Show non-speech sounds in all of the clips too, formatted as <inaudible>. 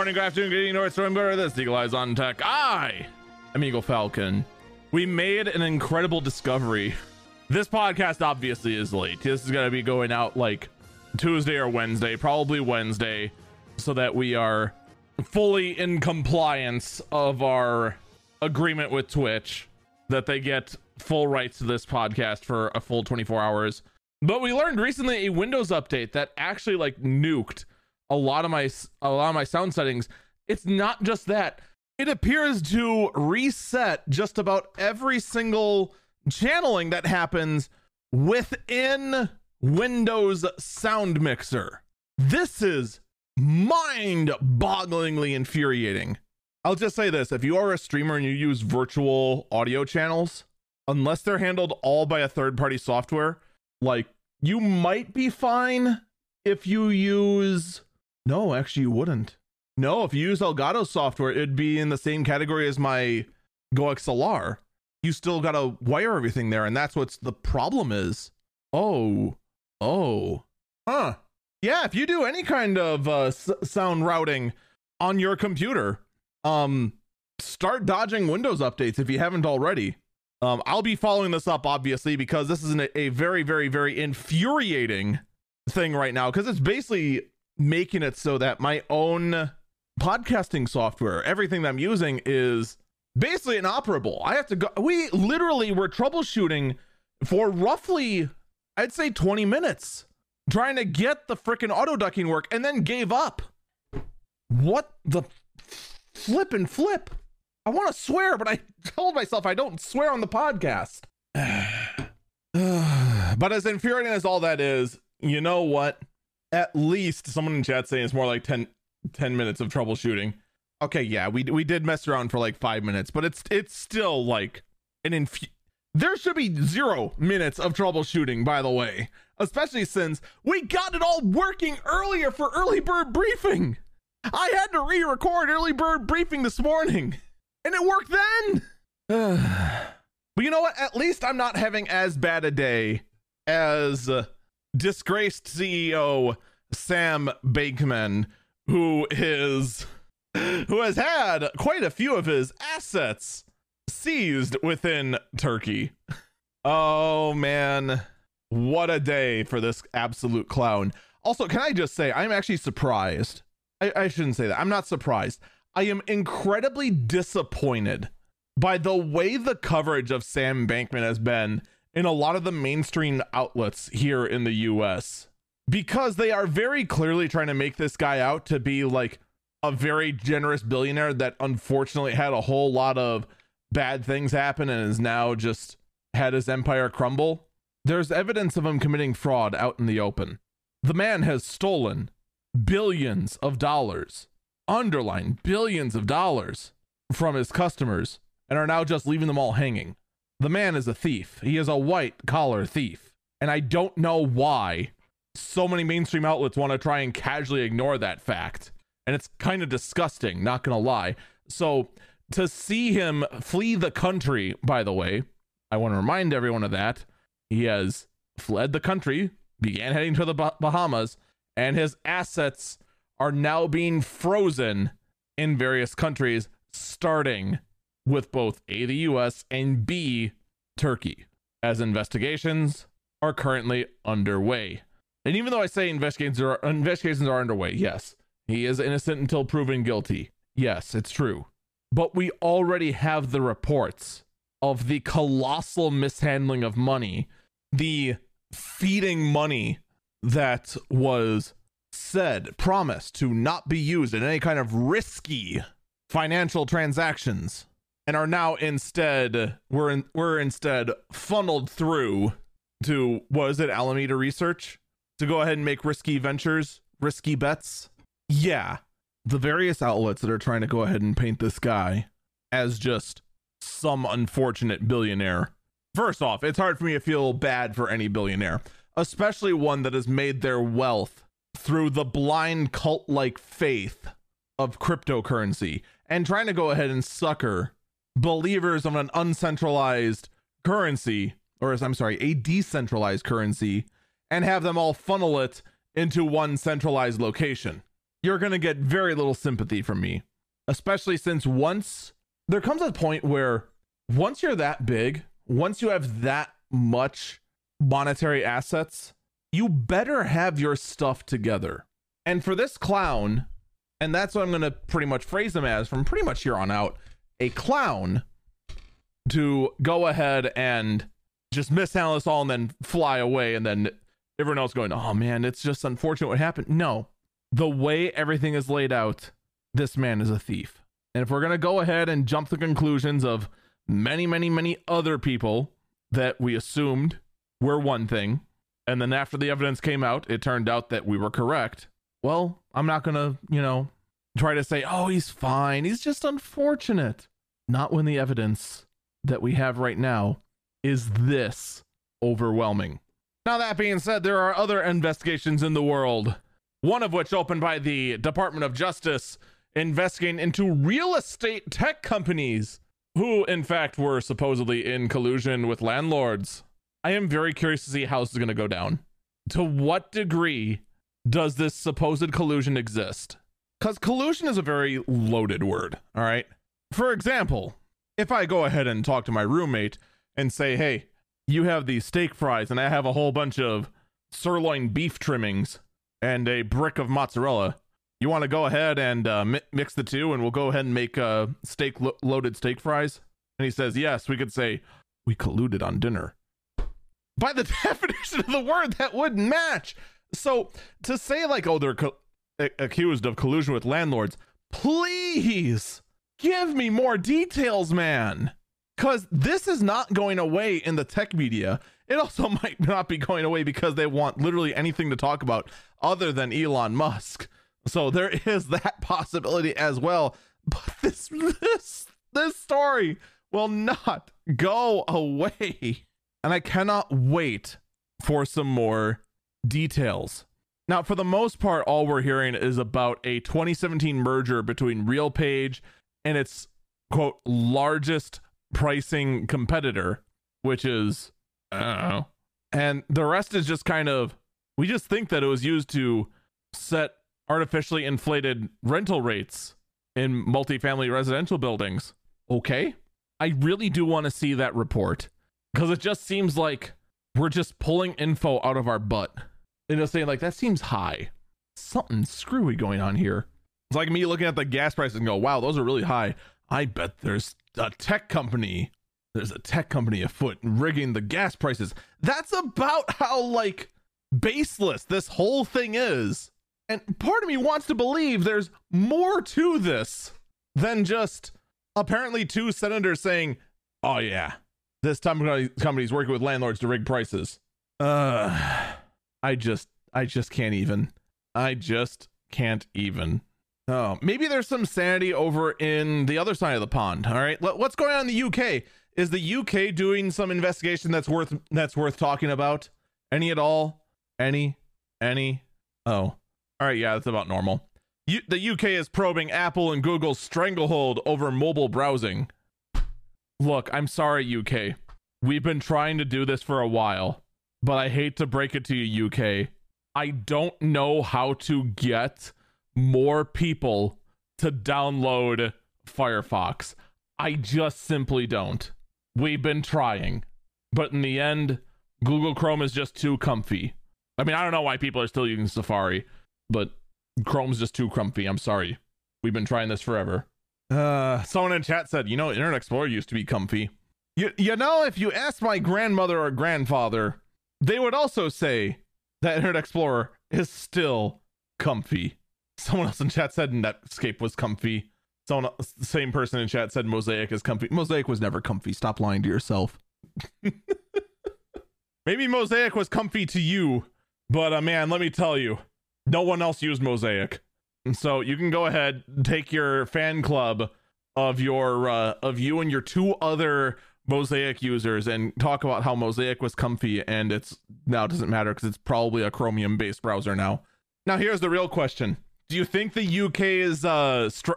Morning, good afternoon, good evening, North Remember this Eagle Eyes on Tech. I am Eagle Falcon. We made an incredible discovery. This podcast obviously is late. This is going to be going out like Tuesday or Wednesday, probably Wednesday, so that we are fully in compliance of our agreement with Twitch that they get full rights to this podcast for a full 24 hours. But we learned recently a Windows update that actually like nuked a lot of my a lot of my sound settings. It's not just that. It appears to reset just about every single channeling that happens within Windows Sound Mixer. This is mind-bogglingly infuriating. I'll just say this, if you are a streamer and you use virtual audio channels, unless they're handled all by a third-party software, like you might be fine if you use no, actually, you wouldn't. No, if you use Elgato software, it'd be in the same category as my GoXLR. You still gotta wire everything there, and that's what's the problem is. Oh, oh, huh? Yeah, if you do any kind of uh, s- sound routing on your computer, um, start dodging Windows updates if you haven't already. Um, I'll be following this up obviously because this is an, a very, very, very infuriating thing right now because it's basically making it so that my own podcasting software, everything that I'm using is basically inoperable. I have to go. We literally were troubleshooting for roughly, I'd say 20 minutes trying to get the freaking auto ducking work and then gave up. What the flip and flip? I want to swear, but I <laughs> told myself I don't swear on the podcast. <sighs> <sighs> but as infuriating as all that is, you know what? At least someone in chat saying it's more like 10, 10 minutes of troubleshooting. Okay, yeah, we we did mess around for like five minutes, but it's it's still like an inf. There should be zero minutes of troubleshooting, by the way, especially since we got it all working earlier for early bird briefing. I had to re-record early bird briefing this morning, and it worked then. <sighs> but you know what? At least I'm not having as bad a day as. Uh, disgraced CEO Sam Bankman, who is who has had quite a few of his assets seized within Turkey. Oh man, what a day for this absolute clown. Also, can I just say I'm actually surprised. I, I shouldn't say that. I'm not surprised. I am incredibly disappointed by the way the coverage of Sam Bankman has been in a lot of the mainstream outlets here in the US because they are very clearly trying to make this guy out to be like a very generous billionaire that unfortunately had a whole lot of bad things happen and is now just had his empire crumble. There's evidence of him committing fraud out in the open. The man has stolen billions of dollars, underline billions of dollars from his customers and are now just leaving them all hanging. The man is a thief. He is a white collar thief. And I don't know why so many mainstream outlets want to try and casually ignore that fact. And it's kind of disgusting, not going to lie. So to see him flee the country, by the way, I want to remind everyone of that. He has fled the country, began heading to the Bahamas, and his assets are now being frozen in various countries, starting with both A, the US, and B, Turkey, as investigations are currently underway. And even though I say investigations are investigations are underway, yes, he is innocent until proven guilty. Yes, it's true. But we already have the reports of the colossal mishandling of money, the feeding money that was said, promised to not be used in any kind of risky financial transactions and are now instead we're in, we're instead funneled through to what is it Alameda Research to go ahead and make risky ventures, risky bets. Yeah, the various outlets that are trying to go ahead and paint this guy as just some unfortunate billionaire. First off, it's hard for me to feel bad for any billionaire, especially one that has made their wealth through the blind cult like faith of cryptocurrency and trying to go ahead and sucker believers of an uncentralized currency, or as I'm sorry, a decentralized currency, and have them all funnel it into one centralized location. you're going to get very little sympathy from me, especially since once there comes a point where once you're that big, once you have that much monetary assets, you better have your stuff together. And for this clown, and that's what I'm going to pretty much phrase him as from pretty much here on out, a clown to go ahead and just mishandle us all and then fly away and then everyone else going, oh man, it's just unfortunate what happened. No, the way everything is laid out, this man is a thief. And if we're going to go ahead and jump to conclusions of many, many, many other people that we assumed were one thing, and then after the evidence came out, it turned out that we were correct. Well, I'm not going to, you know, try to say, oh, he's fine. He's just unfortunate. Not when the evidence that we have right now is this overwhelming. Now, that being said, there are other investigations in the world, one of which opened by the Department of Justice investigating into real estate tech companies who, in fact, were supposedly in collusion with landlords. I am very curious to see how this is going to go down. To what degree does this supposed collusion exist? Because collusion is a very loaded word, all right? For example, if I go ahead and talk to my roommate and say, hey, you have these steak fries, and I have a whole bunch of sirloin beef trimmings and a brick of mozzarella. You want to go ahead and uh, mi- mix the two, and we'll go ahead and make uh, steak lo- loaded steak fries? And he says, yes. We could say, we colluded on dinner. By the <laughs> definition of the word, that wouldn't match. So to say like, oh, they're co- accused of collusion with landlords, please give me more details, man because this is not going away in the tech media. It also <laughs> might not be going away because they want literally anything to talk about other than Elon Musk. So there <laughs> is that possibility as well. But this <laughs> this this story will not go away. And I cannot wait for some more details. Now, for the most part, all we're hearing is about a 2017 merger between RealPage and its quote largest pricing competitor, which is I don't know. And the rest is just kind of we just think that it was used to set artificially inflated rental rates in multifamily residential buildings. Okay. I really do want to see that report because it just seems like we're just pulling info out of our butt and just saying, like, that seems high. Something screwy going on here. It's like me looking at the gas prices and go, wow, those are really high. I bet there's a tech company. There's a tech company afoot rigging the gas prices. That's about how like baseless this whole thing is. And part of me wants to believe there's more to this than just apparently two senators saying, "Oh yeah, this time company's working with landlords to rig prices." Uh, I just, I just can't even. I just can't even. Oh, maybe there's some sanity over in the other side of the pond. All right, what's going on in the UK? Is the UK doing some investigation that's worth that's worth talking about? Any at all? Any? Any? Oh, all right. Yeah, that's about normal. U- the UK is probing Apple and Google's stranglehold over mobile browsing. Look, I'm sorry, UK. We've been trying to do this for a while, but I hate to break it to you, UK. I don't know how to get more people to download Firefox. I just simply don't. We've been trying, but in the end, Google Chrome is just too comfy. I mean, I don't know why people are still using Safari, but Chrome's just too comfy. I'm sorry. We've been trying this forever. Uh, someone in chat said, you know, Internet Explorer used to be comfy. You, you know, if you ask my grandmother or grandfather, they would also say that Internet Explorer is still comfy. Someone else in chat said Netscape was comfy. Someone, same person in chat said Mosaic is comfy. Mosaic was never comfy. Stop lying to yourself. <laughs> Maybe Mosaic was comfy to you, but uh, man, let me tell you, no one else used Mosaic. And so you can go ahead, take your fan club of your uh, of you and your two other Mosaic users and talk about how Mosaic was comfy and it's now it doesn't matter because it's probably a Chromium based browser now. Now here's the real question do you think the UK's uh, str-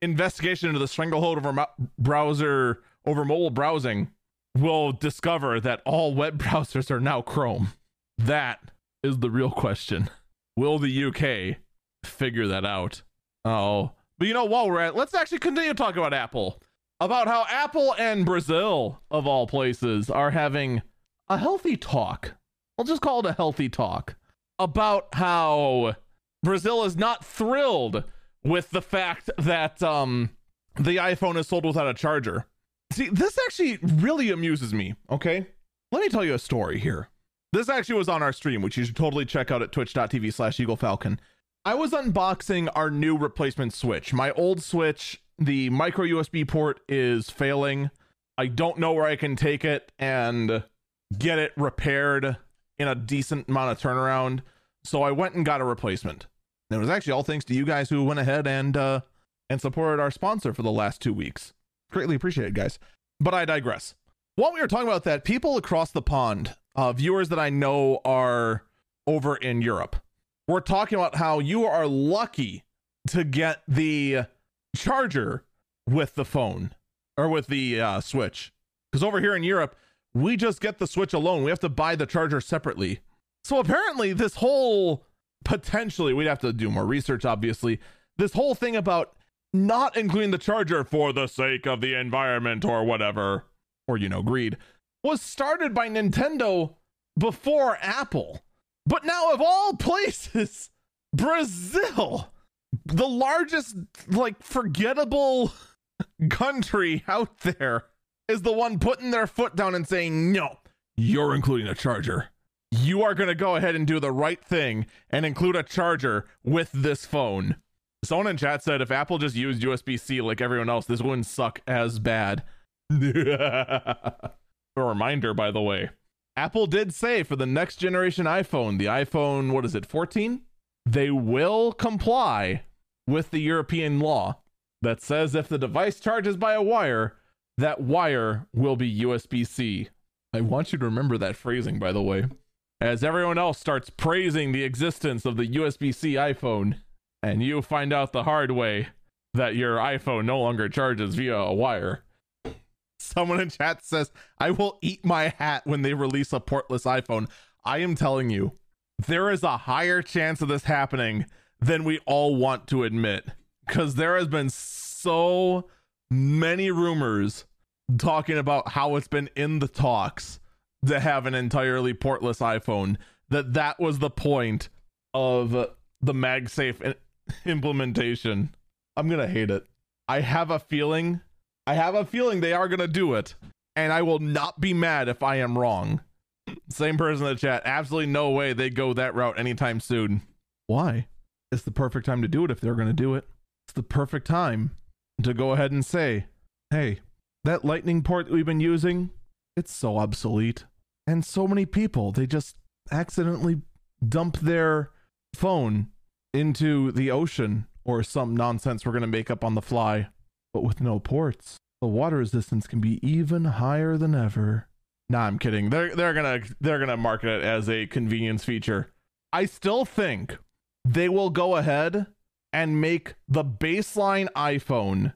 investigation into the stranglehold over mo- browser over mobile browsing will discover that all web <laughs> browsers are now Chrome? That is the real question. Will the UK figure that out. Oh, but you know, while we're at, let's actually continue talking about Apple, about how Apple and Brazil, of all places, are having a healthy talk. I'll just call it a healthy talk about how Brazil is not thrilled with the fact that um, the iPhone is sold without a charger. See, this actually really amuses me. Okay, let me tell you a story here. This actually was on our stream, which you should totally check out at twitch.tv slash Eagle Falcon. I was unboxing our new replacement Switch. My old Switch, the micro USB port is failing. I don't know where I can take it and get it repaired in a decent amount of turnaround. So I went and got a replacement. And it was actually all thanks to you guys who went ahead and uh, and supported our sponsor for the last two weeks. Greatly appreciated, guys. But I digress. While we were talking about that, people across the pond, uh, viewers that I know are over in Europe, we're talking about how you are lucky to get the charger with the phone or with the uh, Switch. Because over here in Europe, we just get the Switch alone. We have to buy the charger separately. So apparently, this whole potentially, we'd have to do more research, obviously. This whole thing about not including the charger for the sake of the environment or whatever, or, you know, greed, was started by Nintendo before Apple. But now, of all <laughs> places, Brazil, the largest, like, forgettable <laughs> country out there, is the one putting their foot down and saying, no, you're including a charger. You are going to go ahead and do the right thing and include a charger with this phone. Someone in chat said if Apple just used USB C like everyone else, this wouldn't suck as bad. <laughs> a reminder, by the way. Apple did say for the next generation iPhone, the iPhone, what is it, 14? They will comply with the European law that says if the device charges by a wire, that wire will be USB C. I want you to remember that phrasing, by the way, as everyone else starts praising the existence of the USB C iPhone, and you find out the hard way that your iPhone no longer charges via a wire. Someone in chat says, I will eat my hat when they release a portless iPhone. I am telling you, there is a higher chance of this happening than we all want to admit. Because there has been so many rumors talking about how it's been in the talks to have an entirely portless iPhone that that was the point of the MagSafe implementation. I'm to hate it. I have a feeling I have a feeling they are to do it and I will not be mad if I am wrong. Same person in the chat. Absolutely no way they go that route anytime soon. Why? It's the perfect time to do it if they're to do it. It's the perfect time to go ahead and say, hey, that lightning port that we've been using, it's so obsolete. And so many people, they just accidentally dump their phone into the ocean or some nonsense we're going to make up on the fly. But with no ports, the water resistance can be even higher than ever. Nah, I'm kidding. They're they're gonna they're gonna market it as a convenience feature. I still think they will go ahead and make the baseline iPhone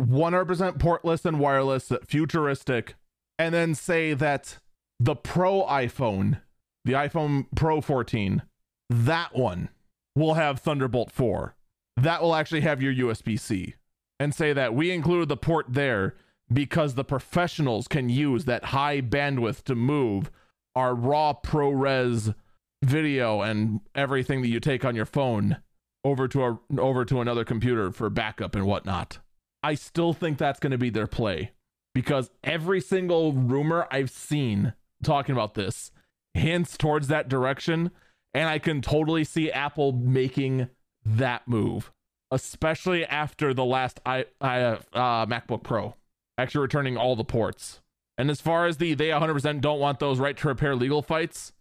100% portless and wireless, futuristic, and then say that the Pro iPhone, the iPhone Pro 14, that one will have Thunderbolt 4. That will actually have your USB C. And say that we included the port there because the professionals can use that high bandwidth to move our raw ProRes video and everything that you take on your phone over to a over to another computer for backup and whatnot. I still think that's going to be their play because every single rumor I've seen talking about this hints towards that direction. And I can totally see Apple making that move, especially after the last I, I uh, MacBook Pro actually returning all the ports. And as far as the they 100% don't want those right to repair legal fights,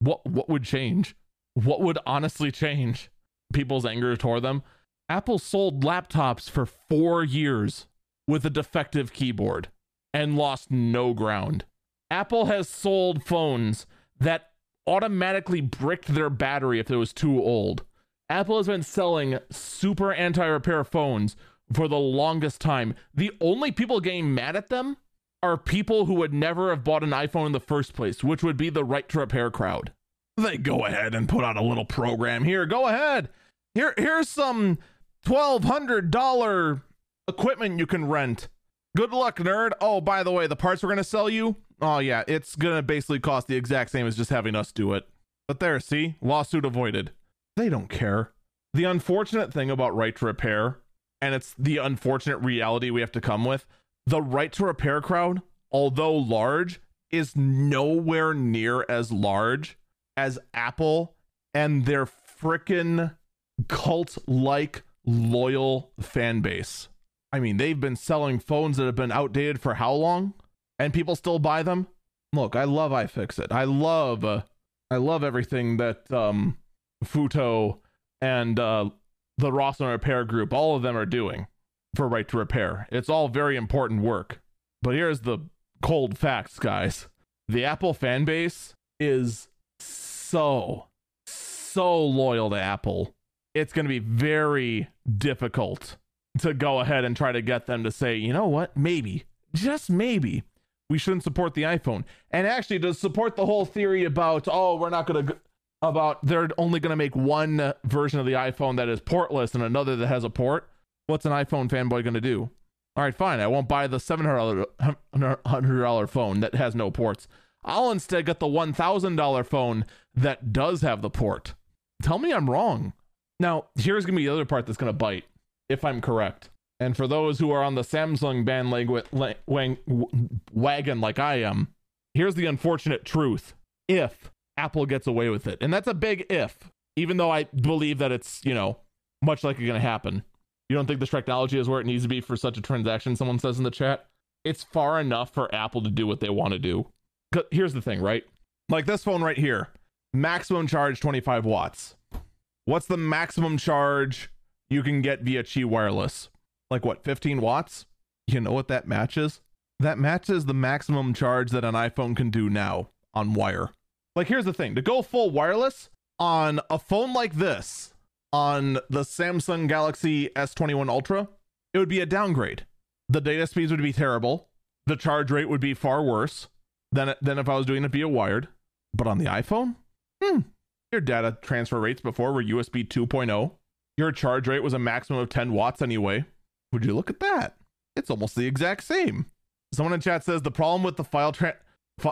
what what would change? What would honestly change people's anger toward them? Apple sold laptops for 4 years with a defective keyboard and lost no ground. Apple has sold phones that automatically bricked their battery if it was too old. Apple has been selling super anti repair phones for the longest time. The only people getting mad at them are people who would never have bought an iPhone in the first place, which would be the right to repair crowd. They go ahead and put out a little program here. Go ahead Here, here's some twelve hundred dollar equipment you can rent. Good luck, nerd. Oh, by the way, the parts we're gonna sell you. Oh yeah, it's gonna basically cost the exact same as just having us do it. But there, see, lawsuit avoided. They don't care. The unfortunate thing about right to repair, and it's the unfortunate reality we have to come with, the right to repair crowd, although large, is nowhere near as large as Apple and their frickin' cult like loyal fan base. I mean, they've been selling phones that have been outdated for how long? And people still buy them? Look, I love iFixit. I love uh, I love everything that um Futo and uh the Rossmann Repair Group, all of them are doing for right to repair. It's all very important work. But here's the cold facts, guys. The Apple fan base is so, so loyal to Apple. It's going to be very difficult to go ahead and try to get them to say, you know what, maybe, just maybe, we shouldn't support the iPhone. And actually, to support the whole theory about, oh, we're not going to, about they're only going to make one version of the iPhone that is portless and another that has a port, what's an iPhone fanboy going to do? All right, fine. I won't buy the $700 phone that has no ports. I'll instead get the $1,000 phone that does have the port. Tell me I'm wrong. Now, here's going to be the other part that's going to bite, if I'm correct. And for those who are on the Samsung bandwagon wagon like I am, here's the unfortunate truth. If Apple gets away with it, and that's a big if, even though I believe that it's, you know, much likely going to happen. You don't think this technology is where it needs to be for such a transaction, someone says in the chat? It's far enough for Apple to do what they want to do. Here's the thing, right? Like this phone right here, maximum charge 25 watts. What's the maximum charge you can get via Qi Wireless? Like what, 15 watts? You know what that matches? That matches the maximum charge that an iPhone can do now on wire. Like here's the thing, to go full wireless on a phone like this, on the Samsung Galaxy S21 Ultra, it would be a downgrade. The data speeds would be terrible. The charge rate would be far worse than, than if I was doing it via wired. But on the iPhone, hmm, your data transfer rates before were USB 2.0. Your charge rate was a maximum of 10 watts anyway. Would you look at that? It's almost the exact same. Someone in chat says the problem with the file tra-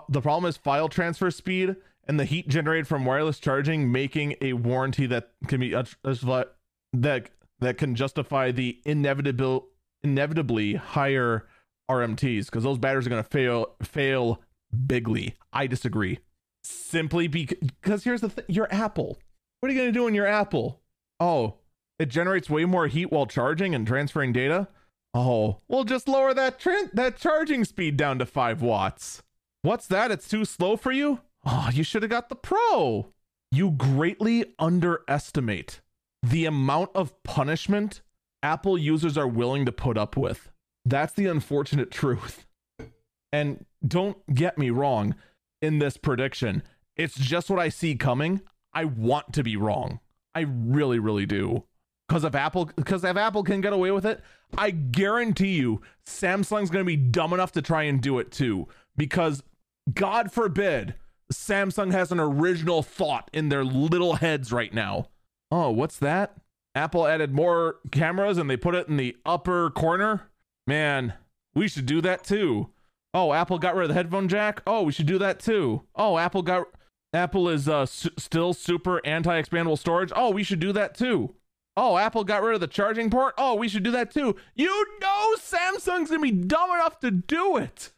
the problem is file transfer speed and the heat generated from wireless charging making a warranty that can be that that can justify the inevitable inevitably higher RMAs because those batteries are going to fail fail bigly. I disagree. Simply because here's the thing: your Apple. What are you going to do in your Apple? Oh, it generates way more heat while charging and transferring data. Oh, well, just lower that tra- that charging speed down to five watts. What's that? It's too slow for you. Oh, you should have got the Pro. You greatly underestimate the amount of punishment Apple users are willing to put up with. That's the unfortunate <laughs> truth. And don't get me wrong in this prediction. It's just what I see coming. I want to be wrong. I really, really do. Because if Apple because if Apple can get away with it, I guarantee you Samsung's gonna be dumb enough to try and do it too. Because God forbid Samsung has an original thought in their little heads right now. Oh, what's that? Apple added more cameras and they put it in the upper corner. Man, we should do that too. Oh, Apple got rid of the headphone jack. Oh, we should do that too. Oh, Apple got Apple is uh, su- still super anti-expandable storage. Oh, we should do that too. Oh, Apple got rid of the charging port. Oh, we should do that too. You know Samsung's to be dumb enough to do it.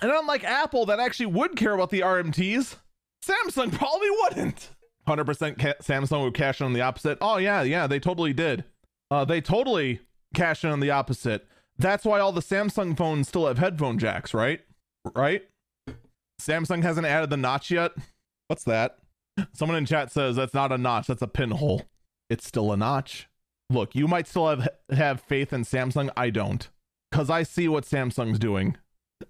And unlike Apple, that actually would care about the RMAs, Samsung probably wouldn't. 100% ca- Samsung would cash in on the opposite. Oh, yeah, yeah, they totally did. Uh, they totally cash in on the opposite. That's why all the Samsung phones still have headphone jacks, right? Right? Samsung hasn't added the notch yet. What's that? Someone in chat says that's not a notch, that's a pinhole. It's still a notch. Look, you might still have have faith in Samsung. I don't. Cuz I see what Samsung's doing.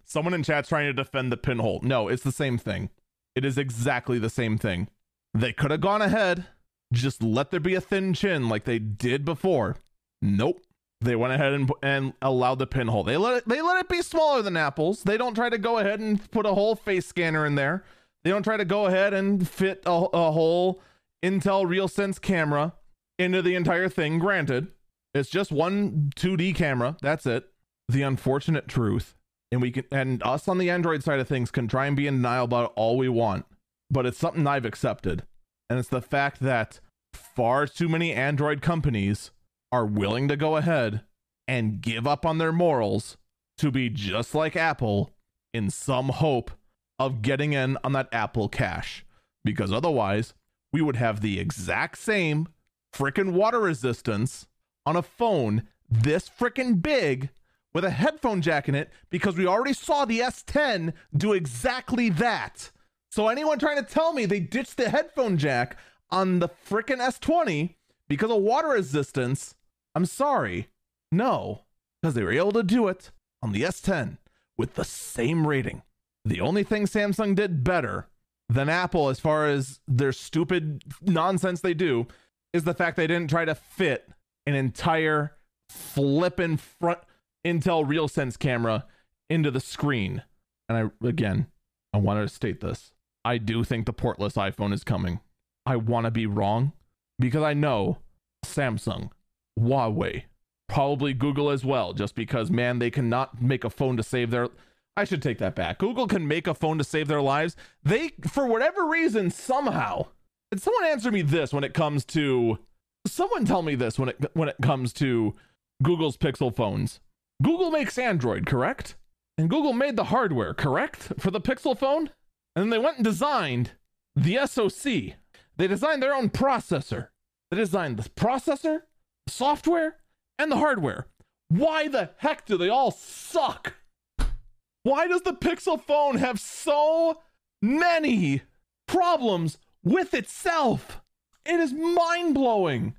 Someone in chat's trying to defend the pinhole. No, it's the same thing. It is exactly the same thing. They could have gone ahead, just let there be a thin chin like they did before. Nope. They went ahead and, and allowed the pinhole. They let it they let it be smaller than Apple's. They don't try to go ahead and put a whole face scanner in there. They don't try to go ahead and fit a, a whole Intel RealSense camera. Into the entire thing. Granted, it's just one 2D camera. That's it. The unfortunate truth, and we can, and us on the Android side of things can try and be in denial about it all we want, but it's something I've accepted. And it's the fact that far too many Android companies are willing to go ahead and give up on their morals to be just like Apple in some hope of getting in on that Apple cash. Because otherwise, we would have the exact same freaking water resistance on a phone this freaking big with a headphone jack in it because we already saw the S10 do exactly that. So anyone trying to tell me they ditched the headphone jack on the freaking S20 because of water resistance, I'm sorry. No, because they were able to do it on the S10 with the same rating. The only thing Samsung did better than Apple as far as their stupid nonsense they do is the fact they didn't try to fit an entire flippin' front Intel RealSense camera into the screen. And I again, I wanted to state this. I do think the portless iPhone is coming. I want to be wrong because I know Samsung, Huawei, probably Google as well, just because, man, they cannot make a phone to save their. I should take that back. Google can make a phone to save their lives. They, for whatever reason, somehow. Someone answer me this when it comes to. Someone tell me this when it when it comes to Google's Pixel phones. Google makes Android, correct? And Google made the hardware, correct, for the Pixel phone. And then they went and designed the SoC. They designed their own processor. They designed the processor, the software, and the hardware. Why the heck do they all suck? Why does the Pixel phone have so many problems with itself? It is mind blowing.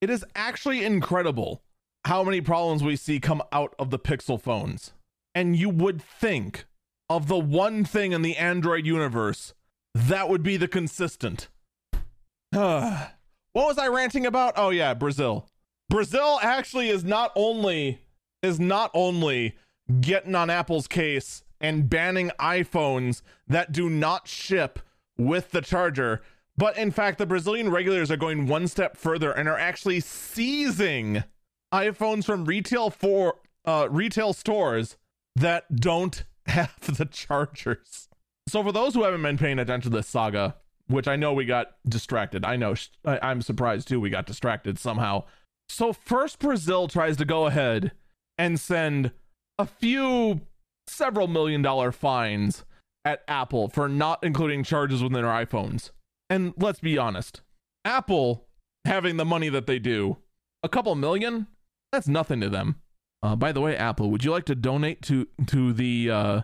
It is actually incredible how many problems we see come out of the Pixel phones. And you would think of the one thing in the Android universe that would be the consistent. <sighs> what was I ranting about? Oh yeah, Brazil. Brazil actually is not only is not only getting on Apple's case and banning iPhones that do not ship with the charger, but in fact the Brazilian regulators are going one step further and are actually seizing iPhones from retail for uh, retail stores that don't <laughs> have the chargers. So for those who haven't been paying attention to this saga, which I know we got distracted. I know I, am surprised too. We got distracted somehow. So first, Brazil tries to go ahead and send a few, several million dollar fines at Apple for not including charges within their iPhones. And let's be honest, Apple having the money that they do, a couple million, that's nothing to them. Uh, by the way, Apple, would you like to donate to to the uh,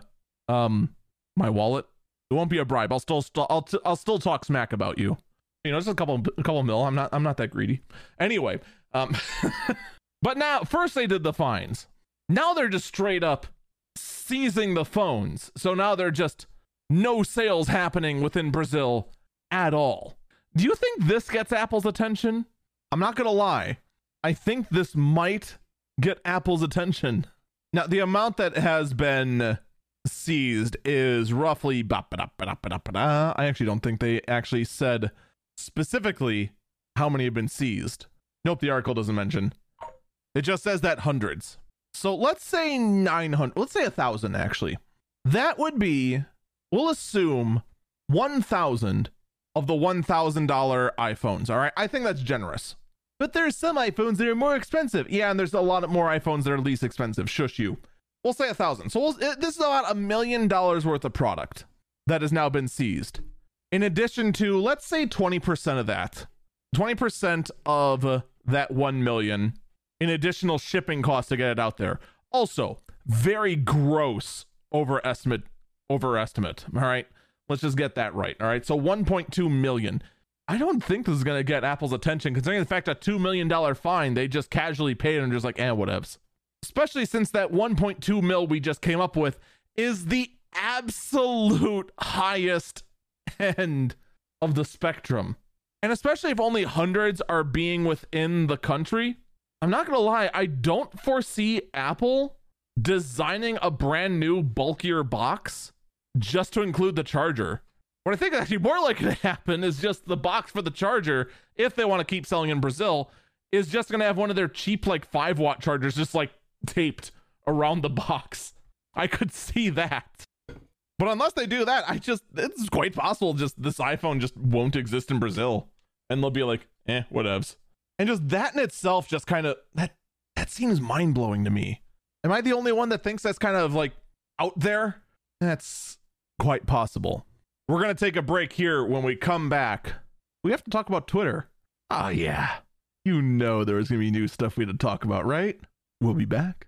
um my wallet? It won't be a bribe. I'll still, i I'll, t- I'll still talk smack about you. You know, just a couple, a couple mil. I'm not, I'm not that greedy. Anyway, um, <laughs> but now, first they did the fines. Now they're just straight up seizing the phones. So now they're just no sales happening within Brazil at all. Do you think this gets Apple's attention? I'm not gonna lie. I think this might get Apple's attention. Now, the amount that has been seized is roughly. I actually don't think they actually said specifically how many have been seized. Nope, the article doesn't mention. It just says that hundreds. So let's say 900, let's say a thousand actually. That would be, we'll assume 1,000 of the $1,000 iPhones. All right. I think that's generous. But there's some iPhones that are more expensive. Yeah, and there's a lot more iPhones that are least expensive. Shush you. We'll say a thousand. So we'll, this is about a million dollars worth of product that has now been seized. In addition to, let's say 20% of that, 20% of that 1 million in additional shipping costs to get it out there. Also, very gross overestimate overestimate. All right. Let's just get that right. All right. So 1.2 million. I don't think this is to get Apple's attention, considering the fact a $2 million fine they just casually paid and just like, eh, whatevs. Especially since that 1.2 mil we just came up with is the absolute highest end of the spectrum. And especially if only hundreds are being within the country, I'm not to lie, I don't foresee Apple designing a brand new, bulkier box just to include the charger. What I think is actually more likely to happen is just the box for the charger, if they want to keep selling in Brazil, is just to have one of their cheap, like 5 watt chargers just like taped around the box. I could see that. But unless they do that, I just, it's quite possible just this iPhone just won't exist in Brazil. And they'll be like, eh, whatevs. And just that in itself just kind of, that, that seems mind blowing to me. Am I the only one that thinks that's kind of like out there? That's quite possible. We're going to take a break here. When we come back, we have to talk about Twitter. Oh, yeah. You know there was going to be new stuff we had to talk about, right? We'll be back.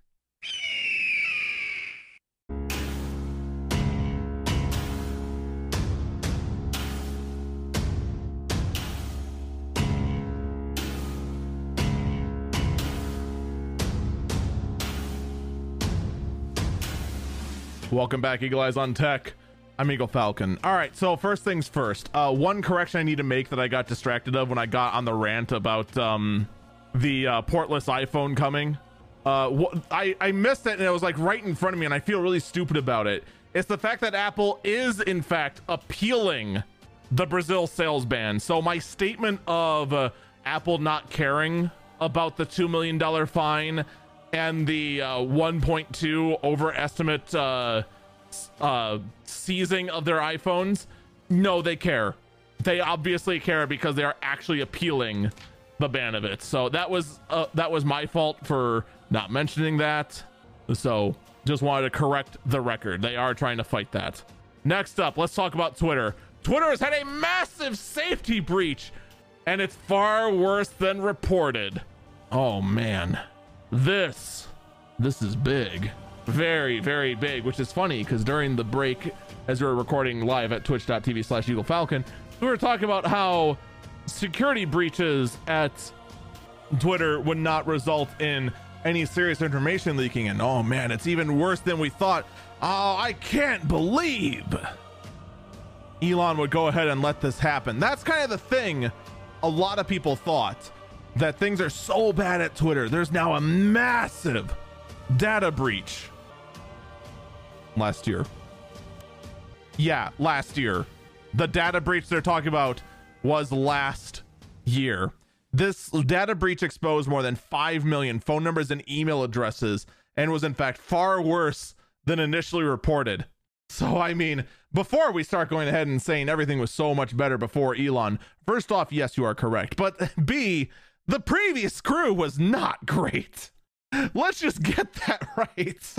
Welcome back, Eagle Eyes on Tech. I'm Eagle Falcon. All right, so first things first. Uh, one correction I need to make that I got distracted of when I got on the rant about um, the uh, portless iPhone coming. Uh, I I missed it and it was like right in front of me, and I feel really stupid about it. It's the fact that Apple is in fact appealing the Brazil sales ban. So my statement of uh, Apple not caring about the two million dollar fine and the uh, 1.2 overestimate uh, uh, seizing of their iPhones, no, they care. They obviously care because they are actually appealing the ban of it. So that was uh, that was my fault for not mentioning that. So just wanted to correct the record. They are trying to fight that. Next up, let's talk about Twitter. Twitter has had a massive safety breach, and it's far worse than reported. Oh man. This, this is big. Very, very big, which is funny because during the break, as we were recording live at twitch.tv slash Eagle Falcon, we were talking about how security breaches at Twitter would not result in any serious information leaking. And oh man, it's even worse than we thought. Oh, I can't believe Elon would go ahead and let this happen. That's kind of the thing a lot of people thought that things are so bad at Twitter. There's now a massive data breach last year. Yeah, last year. The data breach they're talking about was last year. This data breach exposed more than 5 million phone numbers and email addresses and was, in fact, far worse than initially reported. So, I mean, before we start going ahead and saying everything was so much better before Elon, first off, yes, you are correct. But <laughs> B, the previous crew was not great. Let's just get that <laughs> right.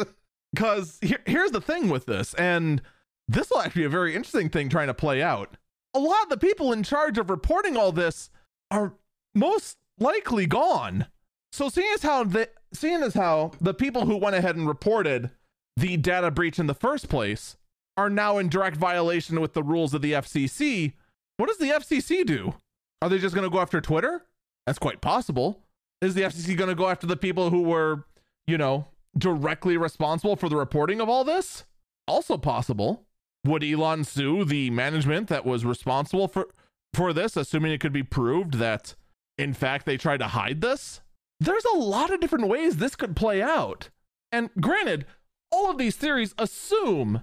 Because here, here's the thing with this, and this will actually be a very interesting thing trying to play out. A lot of the people in charge of reporting all this are most likely gone. So seeing as how the seeing as how the people who went ahead and reported the data breach in the first place are now in direct violation with the rules of the FCC, what does the FCC do? Are they just going to go after Twitter? That's quite possible. Is the FCC going to go after the people who were, you know, directly responsible for the reporting of all this? Also possible. Would Elon sue the management that was responsible for for this, assuming it could be proved that in fact they tried to hide this? There's a lot of different ways this could play out. And granted, all of these theories assume,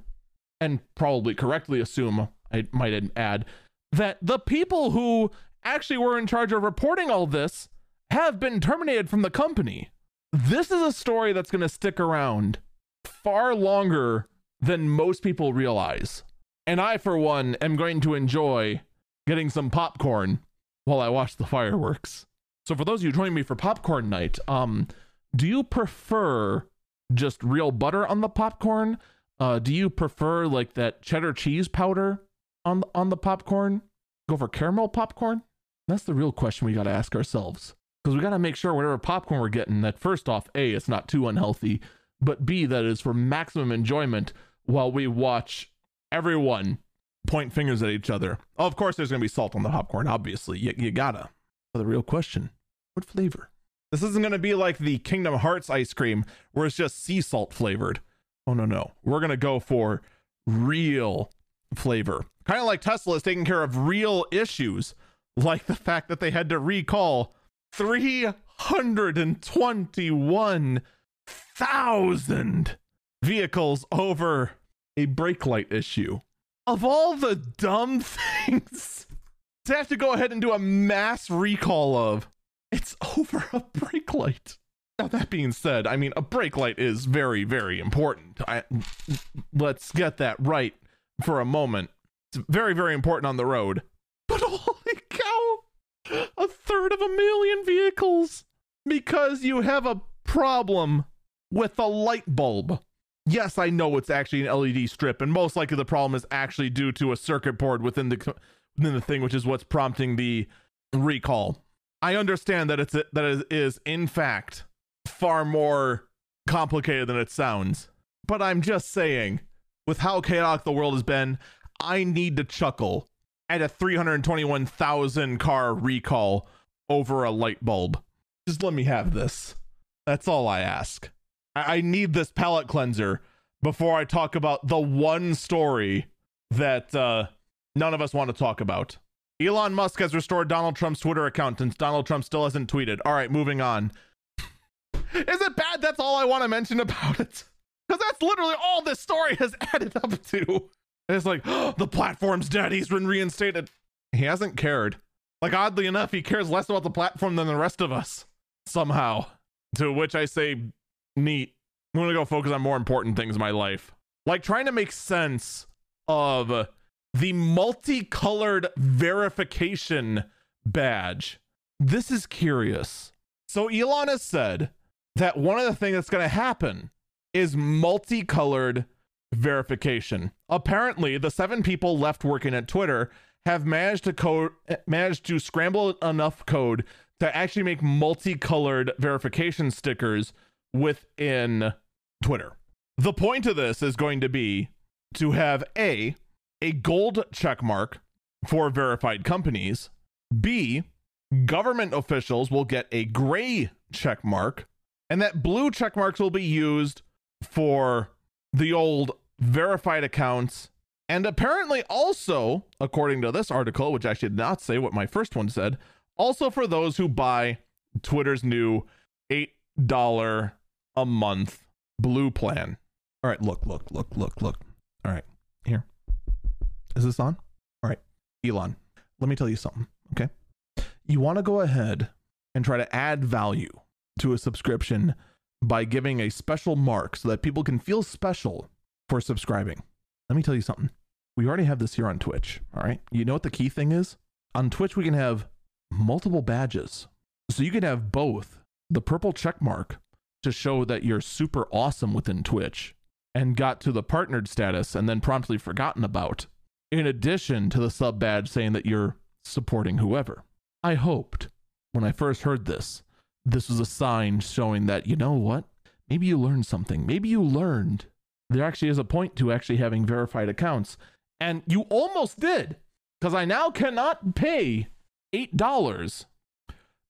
and probably correctly assume, I might add, that the people who actually were in charge of reporting all this have been terminated from the company. This is a story that's going to stick around far longer than most people realize. And I, for one, am going to enjoy getting some popcorn while I watch the fireworks. So, for those of you joining me for popcorn night, um, do you prefer just real butter on the popcorn? Uh, do you prefer like that cheddar cheese powder on on the popcorn? Go for caramel popcorn? That's the real question we got to ask ourselves. Because we got to make sure whatever popcorn we're getting, that first off, A, it's not too unhealthy, but B, that is for maximum enjoyment while we watch everyone point fingers at each other. Of course, there's going to be salt on the popcorn, obviously. You, you gotta. But the real question what flavor? This isn't going to be like the Kingdom Hearts ice cream where it's just sea salt flavored. Oh, no, no. We're going to go for real flavor. Kind of like Tesla is taking care of real issues like the fact that they had to recall 321,000 vehicles over a brake light issue. of all the dumb <laughs> things to have to go ahead and do a mass recall of, it's over a brake light. Now that being said, I mean a brake light is very, very important. I, let's get that right for a moment. It's very, very important on the road. A third of a million vehicles because you have a problem with a light bulb. Yes, I know it's actually an LED strip, and most likely the problem is actually due to a circuit board within the within the thing, which is what's prompting the recall. I understand that it's that it is in fact far more complicated than it sounds, but I'm just saying, with how chaotic the world has been, I need to chuckle at a 321,000 car recall over a light bulb. Just let me have this. That's all I ask. I, I need this palate cleanser before I talk about the one story that uh, none of us want to talk about. Elon Musk has restored Donald Trump's Twitter account since Donald Trump still hasn't tweeted. All right, moving on. <laughs> Is it bad? That's all I want to mention about it. Because that's literally all this story has <laughs> added up to. It's like, oh, <gasps> the platform's dead. He's been reinstated. He hasn't cared. Like, oddly enough, he cares less about the platform than the rest of us. Somehow. To which I say, neat. I'm going to go focus on more important things in my life. Like trying to make sense of the multicolored verification badge. This is curious. So Elon has said that one of the things that's going to happen is multicolored verification. Apparently, the seven people left working at Twitter have managed to code managed to scramble enough code to actually make multicolored verification stickers within Twitter. The point of this is going to be to have a a gold check mark for verified companies, b government officials will get a gray check mark, and that blue check marks will be used for the old verified accounts. And apparently, also, according to this article, which I should not say what my first one said, also for those who buy Twitter's new $8 a month blue plan. All right, look, look, look, look, look. All right, here. Is this on? All right, Elon, let me tell you something, okay? You want to go ahead and try to add value to a subscription by giving a special mark so that people can feel special for subscribing. Let me tell you something. We already have this here on Twitch, all right? You know what the key thing is? On Twitch, we can have multiple badges. So you can have both the purple check mark to show that you're super awesome within Twitch and got to the partnered status and then promptly forgotten about, in addition to the sub badge saying that you're supporting whoever. I hoped when I first heard this, this was a sign showing that, you know what? Maybe you learned something. Maybe you learned there actually is a point to actually having verified accounts. And you almost did, because I now cannot pay $8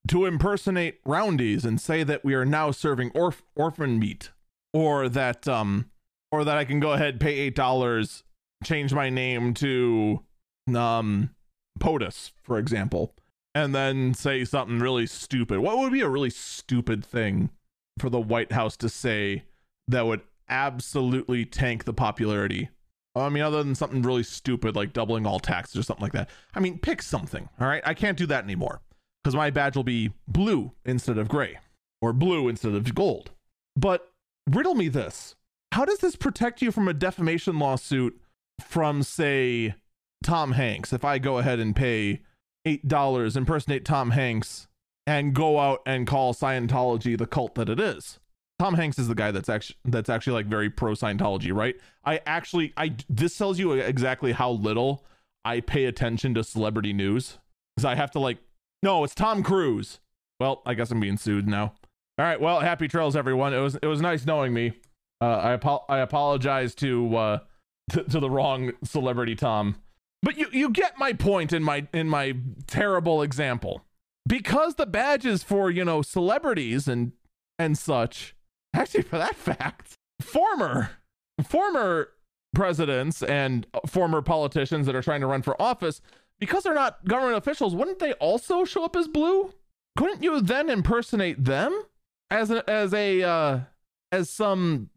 to impersonate roundies and say that we are now serving orf- orphan meat or that um or that I can go ahead pay eight dollars change my name to um POTUS for example and then say something really stupid what would be a really stupid thing for the White House to say that would absolutely tank the popularity I mean, other than something really stupid like doubling all taxes or something like that. I mean, pick something. All right. I can't do that anymore because my badge will be blue instead of gray or blue instead of gold. But riddle me this how does this protect you from a defamation lawsuit from, say, Tom Hanks? If I go ahead and pay $8, impersonate Tom Hanks, and go out and call Scientology the cult that it is. Tom Hanks is the guy that's actually that's actually like very pro Scientology, right? I actually I this tells you exactly how little I pay attention to celebrity news because I have to like no, it's Tom Cruise. Well, I guess I'm being sued now. All right, well, happy trails everyone. It was it was nice knowing me. Uh, I apo- I apologize to uh <laughs> to, to the wrong celebrity Tom. But you you get my point in my in my terrible example. Because the badges for, you know, celebrities and and such actually for that fact former former presidents and former politicians that are trying to run for office because they're not government officials wouldn't they also show up as blue? Couldn't you then impersonate them as a as a uh, as some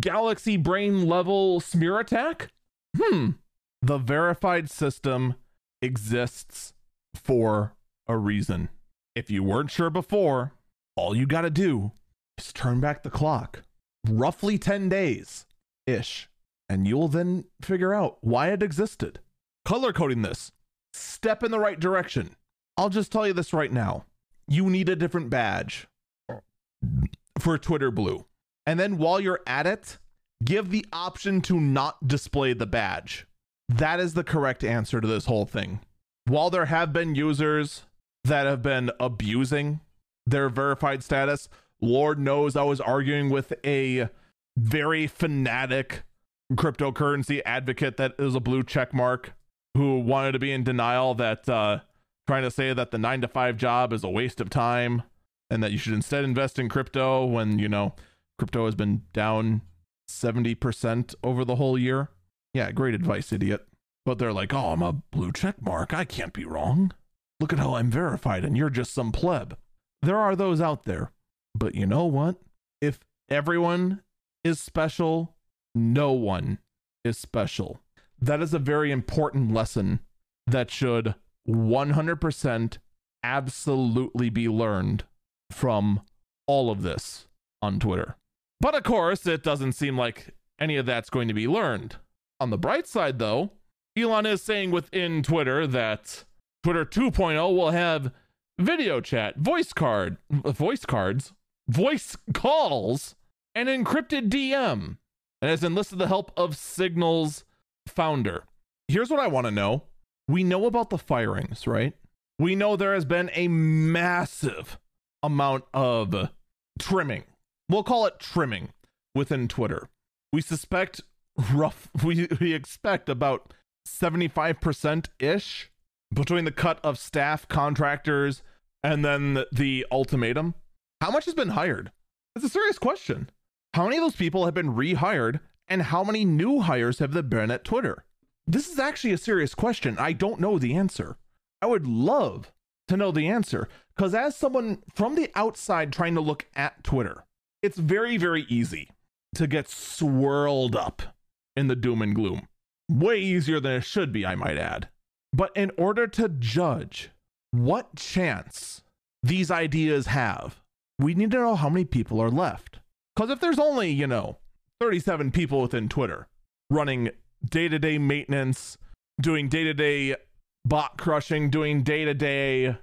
galaxy brain level smear attack? Hmm The verified system exists for a reason. If you weren't sure before, all you got to do is turn back the clock roughly 10 days ish, and you'll then figure out why it existed. Color coding this, step in the right direction. I'll just tell you this right now. You need a different badge for Twitter Blue. And then while you're at it, give the option to not display the badge. That is the correct answer to this whole thing. While there have been users that have been abusing their verified status, Lord knows I was arguing with a very fanatic cryptocurrency advocate that is a blue check mark who wanted to be in denial that uh, trying to say that the nine to five job is a waste of time and that you should instead invest in crypto when you know crypto has been down 70% over the whole year. Yeah, great advice, idiot. But they're like, oh, I'm a blue check mark. I can't be wrong. Look at how I'm verified and you're just some pleb. There are those out there. But you know what? If everyone is special, no one is special. That is a very important lesson that should 100% absolutely be learned from all of this on Twitter. But of course, it doesn't seem like any of that's going to be learned. On the bright side, though, Elon is saying within Twitter that Twitter 2.0 will have video chat, voice card, voice cards, voice calls, and encrypted DM, and has enlisted the help of Signal's founder. Here's what I want to know. We know about the firings, right? We know there has been a massive amount of trimming. We'll call it trimming within Twitter. We suspect rough <laughs> we, we expect about 75% ish between the cut of staff contractors and then the ultimatum. How much has been hired? It's a serious question. How many of those people have been rehired and how many new hires have there been at Twitter? This is actually a serious question. I don't know the answer. I would love to know the answer because, as someone from the outside trying to look at Twitter, it's very, very easy to get swirled up in the doom and gloom. Way easier than it should be, I might add. But in order to judge what chance these ideas have, we need to know how many people are left. Because if there's only, you know, 37 people within Twitter running day to day maintenance, doing day to day bot crushing, doing day to day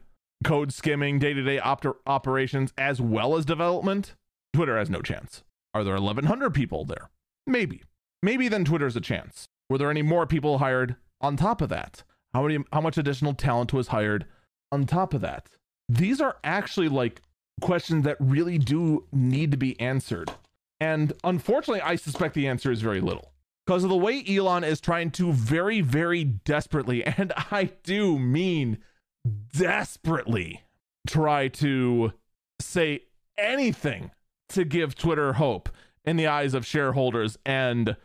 code skimming, day to day operations, as well as development, Twitter has no chance. Are there 1,100 people there? Maybe. Maybe then Twitter's a chance. Were there any more people hired on top of that? How many? How much additional talent was hired on top of that? These are actually like questions that really do need to be answered. And unfortunately, I suspect the answer is very little because of the way Elon is trying to very, very desperately, <laughs> and I do mean desperately, try to say anything to give Twitter hope in the eyes of shareholders and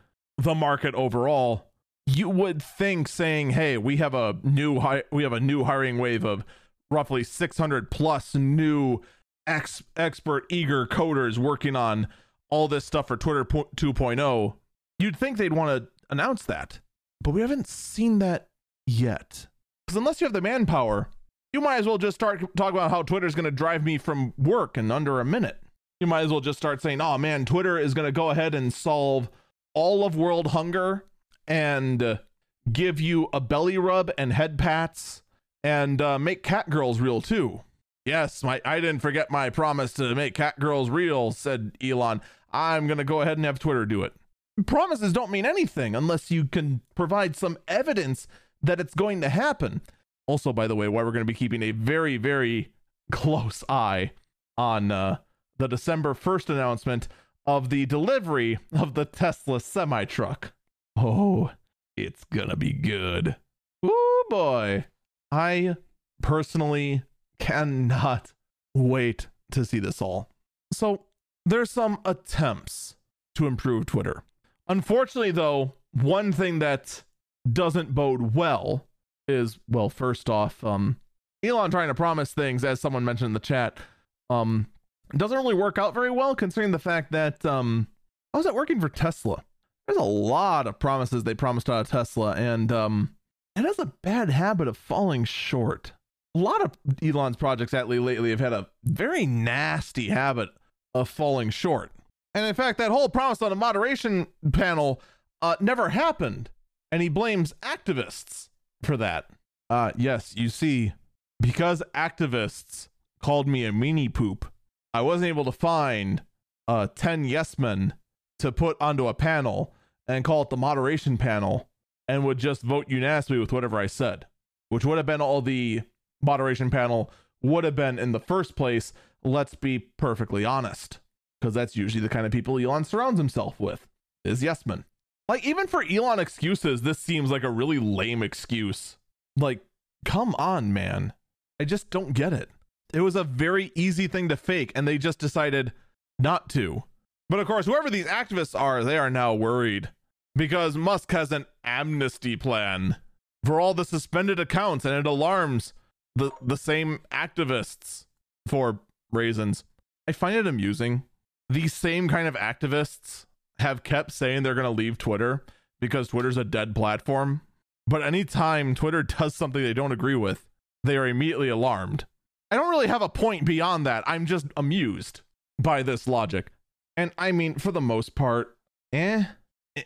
the market overall. You would think saying, "Hey, we have a new hi- we have a new hiring wave of roughly 600 plus new ex- expert eager coders working on all this stuff for Twitter 2.0, you'd think they'd want to announce that. But we haven't seen that yet. Because unless you have the manpower, you might as well just start talking about how Twitter's going to drive me from work in under a minute. You might as well just start saying, oh man, Twitter is going to go ahead and solve all of world hunger and uh, give you a belly rub and head pats and uh, make cat girls real too. Yes, my I didn't forget my promise to make cat girls real, said Elon. I'm going to go ahead and have Twitter do it. Promises don't mean anything unless you can provide some evidence that it's going to happen. Also, by the way, why we're going to be keeping a very, very close eye on uh, the December 1st announcement of the delivery of the Tesla semi truck. Oh, it's gonna be good. Oh boy. I personally cannot wait to see this all. So, there's some attempts to improve Twitter. Unfortunately, though, one thing that doesn't bode well is well, first off, um, Elon trying to promise things, as someone mentioned in the chat, um, doesn't really work out very well considering the fact that um, how's that working for Tesla? there's a lot of promises they promised out of Tesla, and um, it has a bad habit of falling short. A lot of Elon's projects lately lately have had a very nasty habit of falling short. And in fact, that whole promise on a moderation panel uh, never happened. And he blames activists for that. Uh, yes, you see, because activists called me a meanie poop, I wasn't able to find uh, 10 yes men to put onto a panel and call it the moderation panel and would just vote unanimously with whatever I said, which would have been all the moderation panel would have been in the first place. Let's be perfectly honest, because that's usually the kind of people Elon surrounds himself with is yes men. Like, even for Elon excuses, this seems like a really lame excuse. Like, come on, man. I just don't get it. It was a very easy thing to fake, and they just decided not to. But of course, whoever these activists are, they are now worried because Musk has an amnesty plan for all the suspended accounts, and it alarms the, the same activists for reasons. I find it amusing. These same kind of activists have kept saying they're going to leave Twitter because Twitter's a dead platform. But anytime Twitter does something they don't agree with, they are immediately alarmed. I don't really have a point beyond that. I'm just amused by this logic. And I mean, for the most part, eh,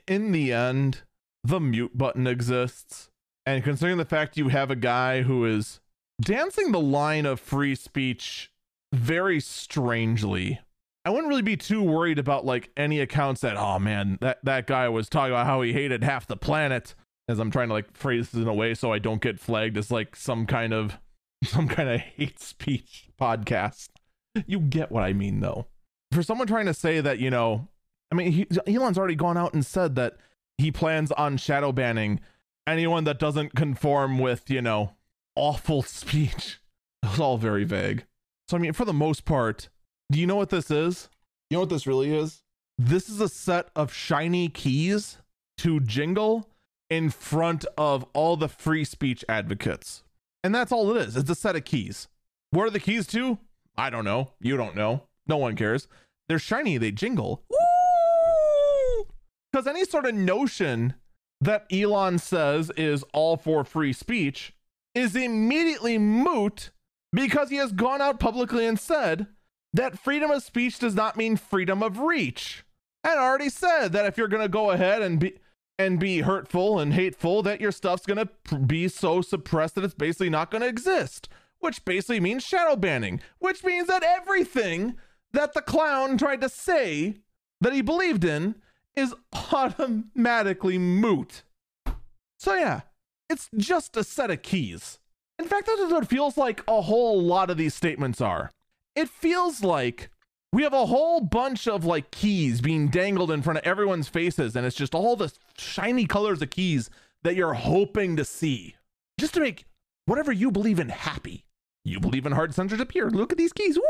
in the end, the mute button exists. And considering the fact you have a guy who is dancing the line of free speech very strangely I wouldn't really be too worried about like any accounts that oh man that that guy was talking about how he hated half the planet as I'm trying to like phrase this in a way so I don't get flagged as like some kind of <laughs> some kind of hate speech podcast. You get what I mean though. For someone trying to say that, you know, I mean, he, Elon's already gone out and said that he plans on shadow banning anyone that doesn't conform with, you know, awful <laughs> speech. It was all very vague. So I mean, for the most part, do you know what this is? You know what this really is? This is a set of shiny keys to jingle in front of all the free speech advocates. And that's all it is. It's a set of keys. What are the keys to? I don't know. You don't know. No one cares. They're shiny, they jingle. Because any sort of notion that Elon says is all for free speech is immediately moot because he has gone out publicly and said that freedom of speech does not mean freedom of reach. And already said that if you're going to go ahead and be and be hurtful and hateful that your stuff's going to be so suppressed that it's basically not going to exist, which basically means shadow banning, which means that everything that the clown tried to say that he believed in is automatically moot. So yeah, it's just a set of keys. In fact, that's what it feels like a whole lot of these statements are it feels like we have a whole bunch of like keys being dangled in front of everyone's faces, and it's just all the shiny colors of keys that you're hoping to see just to make whatever you believe in happy. You believe in hard censorship here. Look at these keys. Woo!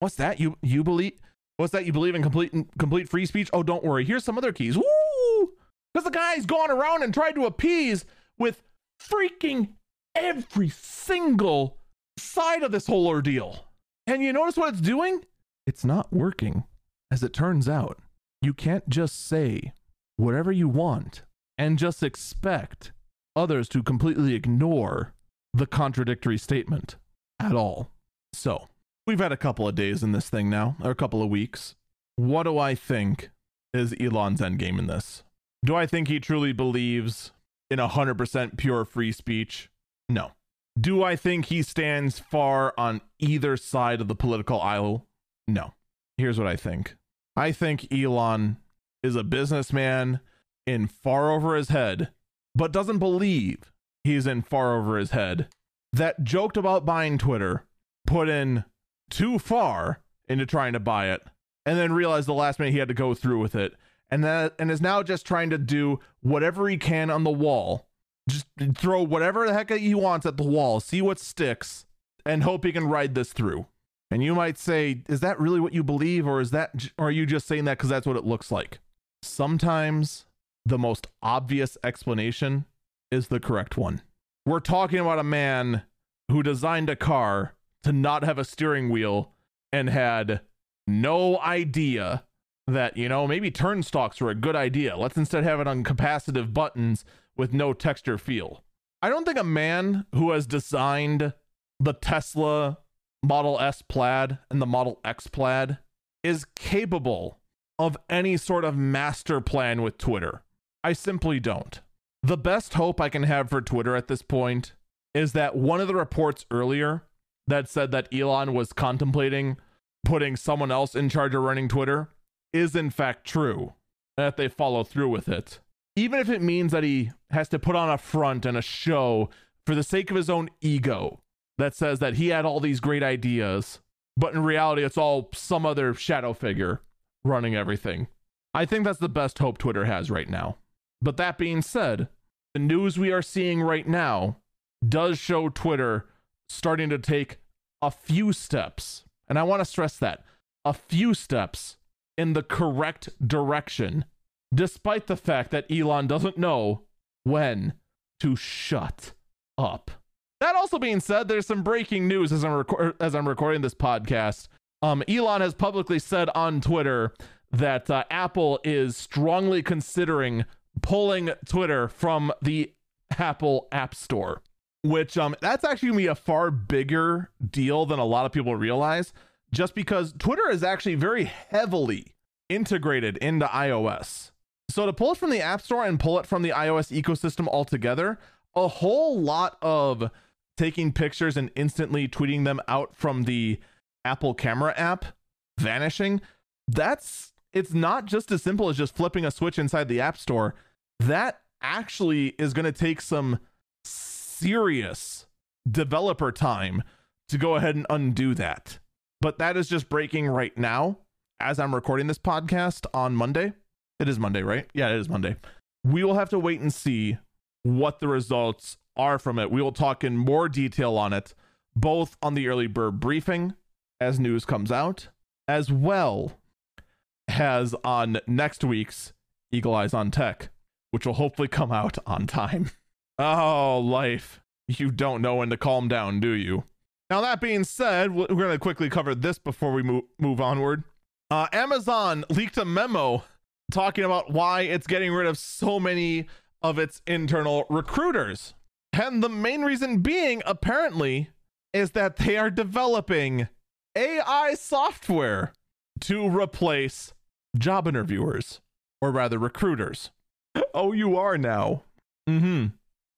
What's that? You you believe what's that? You believe in complete complete free speech? Oh, don't worry. Here's some other keys. Because the guy's gone around and tried to appease with freaking every single side of this whole ordeal. And you notice what it's doing? It's not working. As it turns out, you can't just say whatever you want and just expect others to completely ignore the contradictory statement at all. So, we've had a couple of days in this thing now, or a couple of weeks. What do I think is Elon's endgame in this? Do I think he truly believes in 100% pure free speech? No. Do I think he stands far on either side of the political aisle? No. Here's what I think I think Elon is a businessman in far over his head, but doesn't believe he's in far over his head, that joked about buying Twitter, put in too far into trying to buy it, and then realized the last minute he had to go through with it, and that and is now just trying to do whatever he can on the wall just throw whatever the heck he wants at the wall, see what sticks, and hope he can ride this through. And you might say, is that really what you believe, or is that, or are you just saying that because that's what it looks like? Sometimes the most obvious explanation is the correct one. We're talking about a man who designed a car to not have a steering wheel and had no idea that, you know, maybe turn stalks were a good idea. Let's instead have it on capacitive buttons with no texture feel. I don't think a man who has designed the Tesla Model S plaid and the Model X plaid is capable of any sort of master plan with Twitter. I simply don't. The best hope I can have for Twitter at this point is that one of the reports earlier that said that Elon was contemplating putting someone else in charge of running Twitter is in fact true, and that they follow through with it. Even if it means that he has to put on a front and a show for the sake of his own ego that says that he had all these great ideas, but in reality, it's all some other shadow figure running everything. I think that's the best hope Twitter has right now. But that being said, the news we are seeing right now does show Twitter starting to take a few steps, and I want to stress that a few steps in the correct direction, despite the fact that Elon doesn't know when to shut up. That also being said, there's some breaking news as I'm rec- as I'm recording this podcast. Um, Elon has publicly said on Twitter that uh, Apple is strongly considering pulling Twitter from the Apple App Store, which um that's actually gonna be a far bigger deal than a lot of people realize. Just because Twitter is actually very heavily integrated into iOS. So to pull it from the App Store and pull it from the iOS ecosystem altogether, a whole lot of taking pictures and instantly tweeting them out from the Apple camera app vanishing, that's it's not just as simple as just flipping a switch inside the App Store. That actually is going to take some serious developer time to go ahead and undo that. But that is just breaking right now as I'm recording this podcast on Monday. It is Monday, right? Yeah, it is Monday. We will have to wait and see what the results are from it. We will talk in more detail on it, both on the early bird briefing as news comes out, as well as on next week's Eagle Eyes on Tech, which will hopefully come out <laughs> on time. Oh, life. You don't know when to calm down, do you? Now, that being said, we're going to quickly cover this before we move, move onward. Uh, Amazon leaked a memo talking about why it's getting rid of so many of its internal recruiters. And the main reason being, apparently, is that they are developing AI software to replace job interviewers, or rather, recruiters. Oh, you are now. Mm hmm.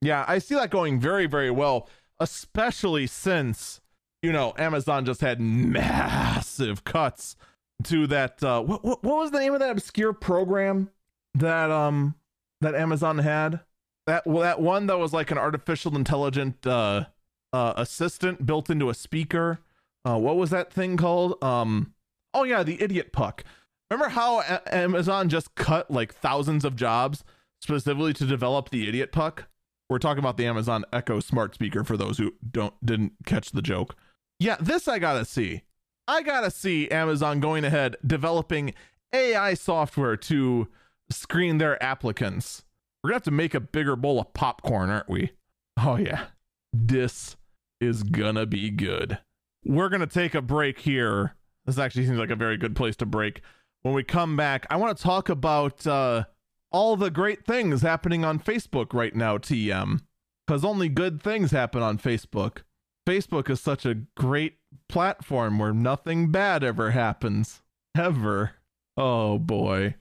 Yeah, I see that going very, very well, especially since, you know, Amazon just had massive cuts to that. Uh, what, what, what was the name of that obscure program that, um, that Amazon had? That well, that one that was like an artificial intelligent uh, uh, assistant built into a speaker. Uh, what was that thing called? Um, oh yeah, the idiot puck. Remember how a- Amazon just cut like thousands of jobs specifically to develop the idiot puck? We're talking about the Amazon Echo smart speaker for those who don't didn't catch the joke. Yeah, this I gotta see. I gotta see Amazon going ahead developing AI software to screen their applicants we're gonna have to make a bigger bowl of popcorn, aren't we? Oh yeah. This is gonna be good. We're gonna take a break here. This actually seems like a very good place to break. When we come back, I want to talk about uh, all the great things happening on Facebook right now, TM. Because only good things happen on Facebook. Facebook is such a great platform where nothing bad ever happens. Ever. Oh boy.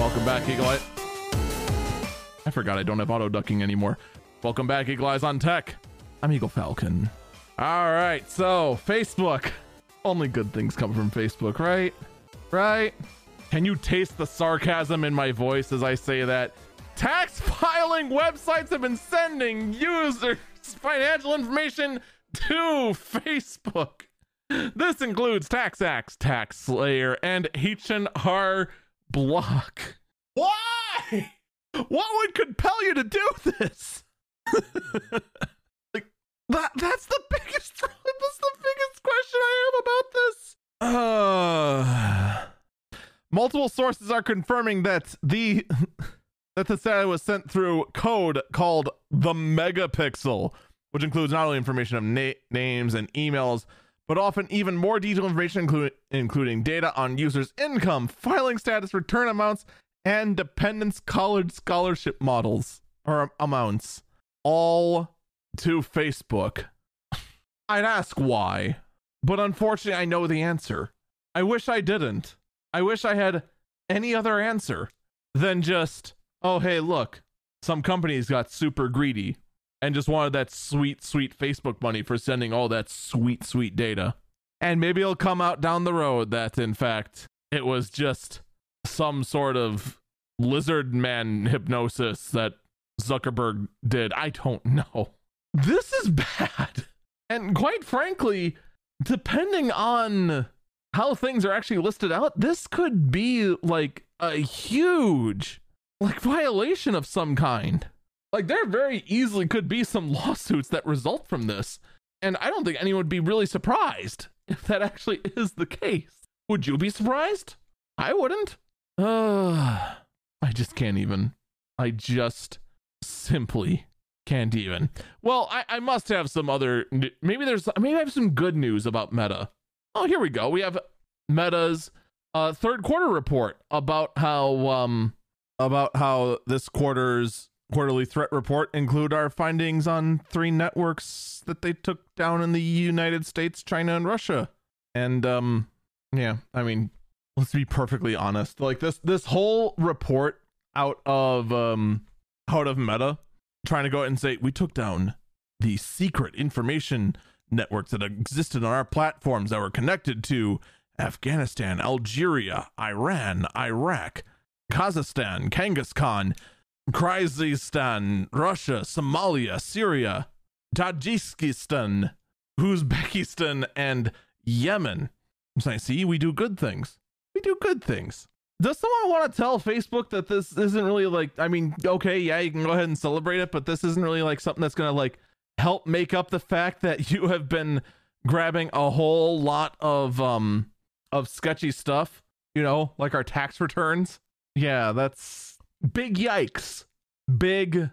Welcome back, Eagle Eye. I forgot I don't have auto ducking anymore. Welcome back, Eagle Eyes on Tech. I'm Eagle Falcon. All right, so Facebook. Only good things come from Facebook, right? Right? Can you taste the sarcasm in my voice as I say that? Tax filing websites have been sending users financial information to Facebook. This includes TaxAct, TaxSlayer, and H&R Block. Why? What would compel you to do this? <laughs> like that that's the biggest <laughs> that's the biggest question I have about this. Uh <sighs> Multiple sources are confirming that the <laughs> that the satellite was sent through code called the Meta Pixel, which includes not only information of na- names and emails, but often even more detailed information, inclu- including data on users' income, filing status, return amounts, and dependence college scholarship models or amounts, all to Facebook. <laughs> I'd ask why, but unfortunately, I know the answer. I wish I didn't. I wish I had any other answer than just, oh, hey, look, some companies got super greedy and just wanted that sweet, sweet Facebook money for sending all that sweet, sweet data. And maybe it'll come out down the road that, in fact, it was just some sort of lizard man hypnosis that Zuckerberg did. I don't know. This is bad. And quite frankly, depending on how things are actually listed out, this could be like a huge like violation of some kind. Like there very easily could be some <laughs> lawsuits that result from this. And I don't think anyone would be really surprised <laughs> if that actually is the case. Would you be surprised? I wouldn't. Uh, <sighs> I just can't even. I just simply can't even. Well, I, I must have some other. Maybe there's. Maybe I have some good news about Meta. Oh, here we go. We have Meta's uh, third quarter report about how um about how this quarter's quarterly threat report include our findings on three networks that they took down in the United States, China, and Russia. And um yeah, I mean, let's be perfectly honest. Like this this whole report out of um out of Meta trying to go out and say we took down the secret information networks that existed on our platforms that were connected to Afghanistan, Algeria, Iran, Iraq, Kazakhstan, Kangaskhan, Kyrgyzstan, Russia, Somalia, Syria, Tajikistan, Uzbekistan, and Yemen. I'm saying, see, we do good things. We do good things. Does someone want to tell Facebook that this isn't really like, I mean, okay, yeah, you can go ahead and celebrate it, but this isn't really like something that's going to like help make up the fact that <laughs> you have been grabbing a whole lot of, um, of sketchy stuff, you know, like our tax returns. Yeah, that's big yikes. Big,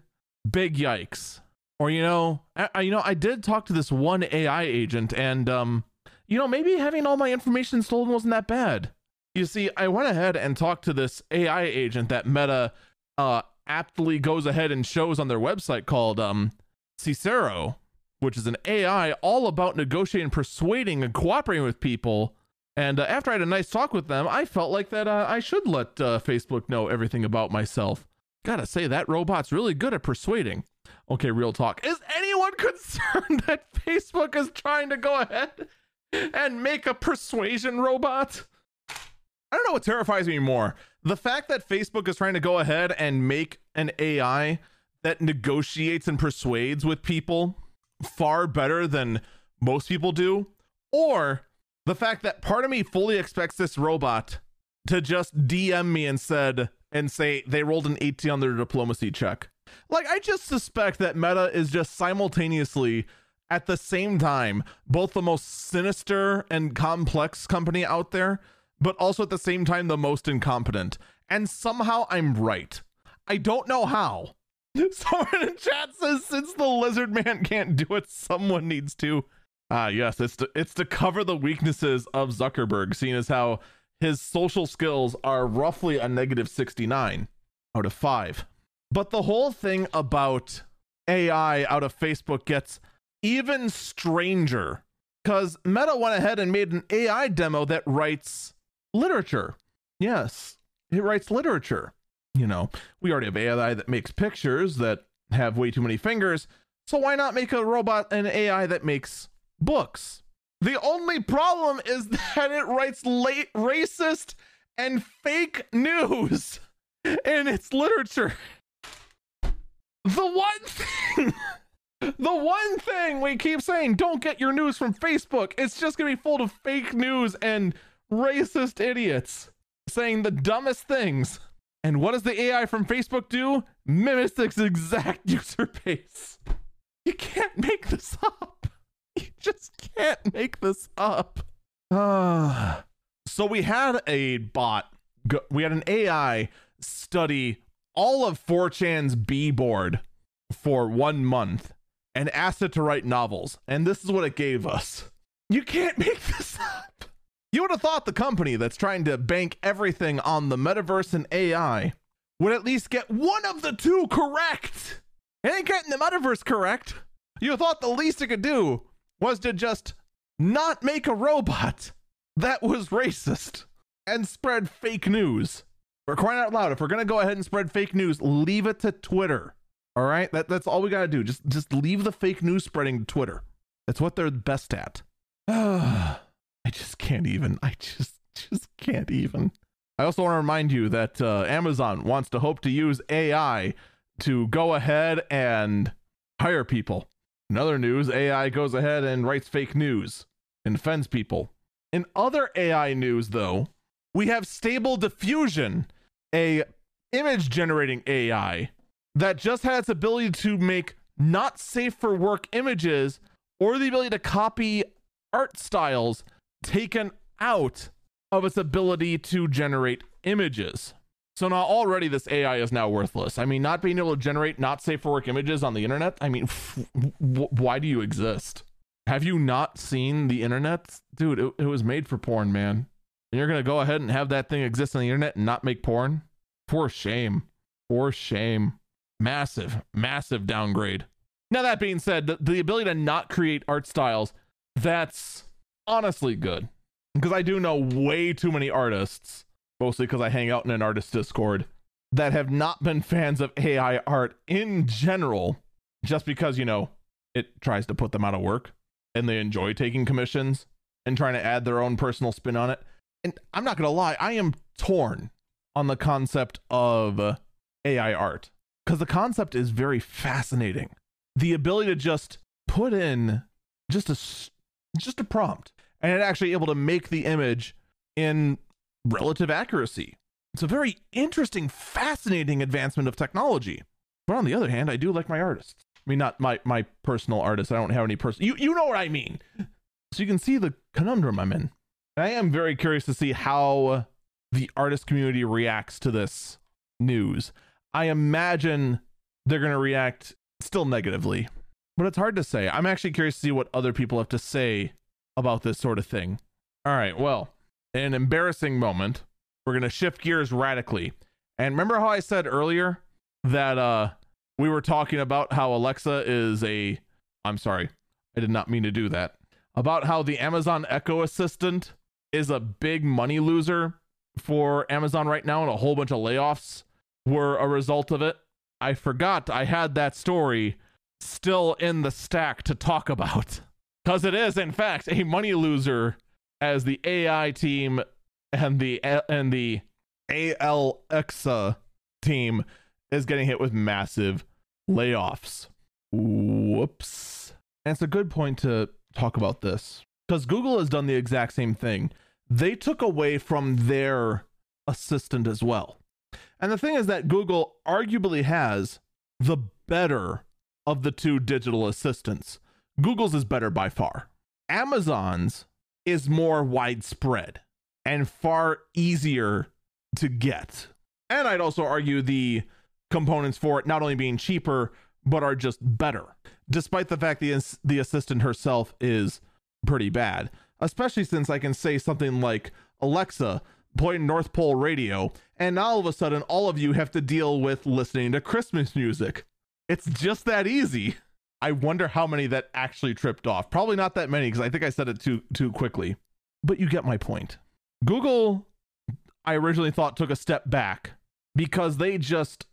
big yikes. Or, you know, I, you know, I did talk to this one AI agent and, um, you know, maybe having all my information stolen wasn't that bad. You see, I went ahead and talked to this AI agent that Meta uh, aptly goes ahead and shows on their website called um, Cicero, which is an AI all about negotiating, persuading, and cooperating with people. And uh, after I had a nice talk with them, I felt like that uh, I should let uh, Facebook know everything about myself. Gotta say, that robot's really good at persuading. Okay, real talk. Is anyone <laughs> concerned that Facebook is trying to go ahead and make a persuasion robot? I don't know what terrifies me more. The fact that Facebook is trying to go ahead and make an AI that negotiates and persuades with people far better than most people do, or the fact that part of me fully expects this robot to just DM me and said and say they rolled an 18 on their diplomacy check. Like I just suspect that Meta is just simultaneously at the same time both the most sinister and complex company out there but also at the same time the most incompetent. And somehow I'm right. I don't know how. <laughs> Someone in chat says since the lizard man can't do it, someone needs to. Ah, yes, it's to, it's to cover the weaknesses of Zuckerberg, seeing as how his social skills are roughly a negative 69 out of 5. But the whole thing about AI out of Facebook gets even stranger because Meta went ahead and made an AI demo that writes literature. Yes, it writes literature. You know, we already have AI that makes pictures that have way too many fingers. So why not make a robot, an AI that makes books? The only problem is <laughs> that it writes late racist and fake news <laughs> in its literature. The one thing, <laughs> the one thing we keep saying, don't get your news from Facebook. It's just gonna be full of fake news and racist idiots saying the dumbest things. And what does the AI from Facebook do? Mimics its exact user base. You can't make this up. Just can't make this up. <sighs> So we had a bot we had an AI study all of 4chan's B board for one month and asked it to write novels. And this is what it gave us. You can't make this up. You would have thought the company that's trying to bank everything on the metaverse and AI would at least get one of the two correct. It ain't getting the metaverse correct. You thought the least it could do was to just not make a robot that was racist and spread fake news. We're crying out loud. If we're gonna go ahead and spread fake news, leave it to Twitter. All right, that, that's all we gotta do. Just just leave the fake news spreading to Twitter. That's what they're best at. <sighs> I just can't even. I just just can't even. I also want to remind you that uh, Amazon wants to hope to use AI to go ahead and hire people. In other news, AI goes ahead and writes fake news and offends people. In other AI news, though, we have Stable Diffusion, a image generating AI that just had its ability to make not safe for work images or the ability to copy art styles taken out of its ability to generate images. So now already this AI is now worthless. I mean, not being able to generate not safe for work images on the internet. I mean, f- w- why do you exist? Have you not seen the internet, dude? It, it was made for porn, man. And you're gonna go ahead and have that thing exist on the internet and not make porn? For shame. For shame. Massive, massive downgrade. Now that being said, the, the ability to not create art styles, that's honestly good because I do know way too many artists mostly because I hang out in an artist Discord, that have not been fans of AI art in general, just because, you know, it tries to put them out of work and they enjoy taking commissions and trying to add their own personal spin on it. And I'm not going to lie, I am torn on the concept of AI art because the concept is very fascinating. The ability to just put in just a just a prompt and actually able to make the image in relative accuracy. It's a very interesting, fascinating advancement of technology. But on the other hand, I do like my artists. I mean, not my my personal artists. I don't have any personal. You you know what I mean. So you can see the conundrum I'm in. I am very curious to see how the artist community reacts to this news. I imagine they're going to react still negatively, but it's hard to say. I'm actually curious to see what other people have to say about this sort of thing. All right, well, an embarrassing moment. We're going to shift gears radically. And remember how I said earlier that uh we were talking about how Alexa is a I'm sorry. I did not mean to do that. About how the Amazon Echo Assistant is a big money loser for Amazon right now and a whole bunch of layoffs were a result of it. I forgot I had that story still in the stack to talk about. Because it is, in fact, a money loser as the AI team and the and the Alexa team is getting hit with massive layoffs. Whoops. And it's a good point to talk about this because Google has done the exact same thing. They took away from their assistant as well. And the thing is that Google arguably has the better of the two digital assistants. Google's is better by far. Amazon's is more widespread and far easier to get. And I'd also argue the components for it not only being cheaper, but are just better, despite the fact the, the assistant herself is pretty bad. Especially since I can say something like, Alexa, play North Pole radio, and all of a sudden all of you have to deal with listening to Christmas music. It's just that easy. I wonder how many that actually tripped off. Probably not that many because I think I said it too too quickly. But you get my point. Google I originally thought took a step back because they just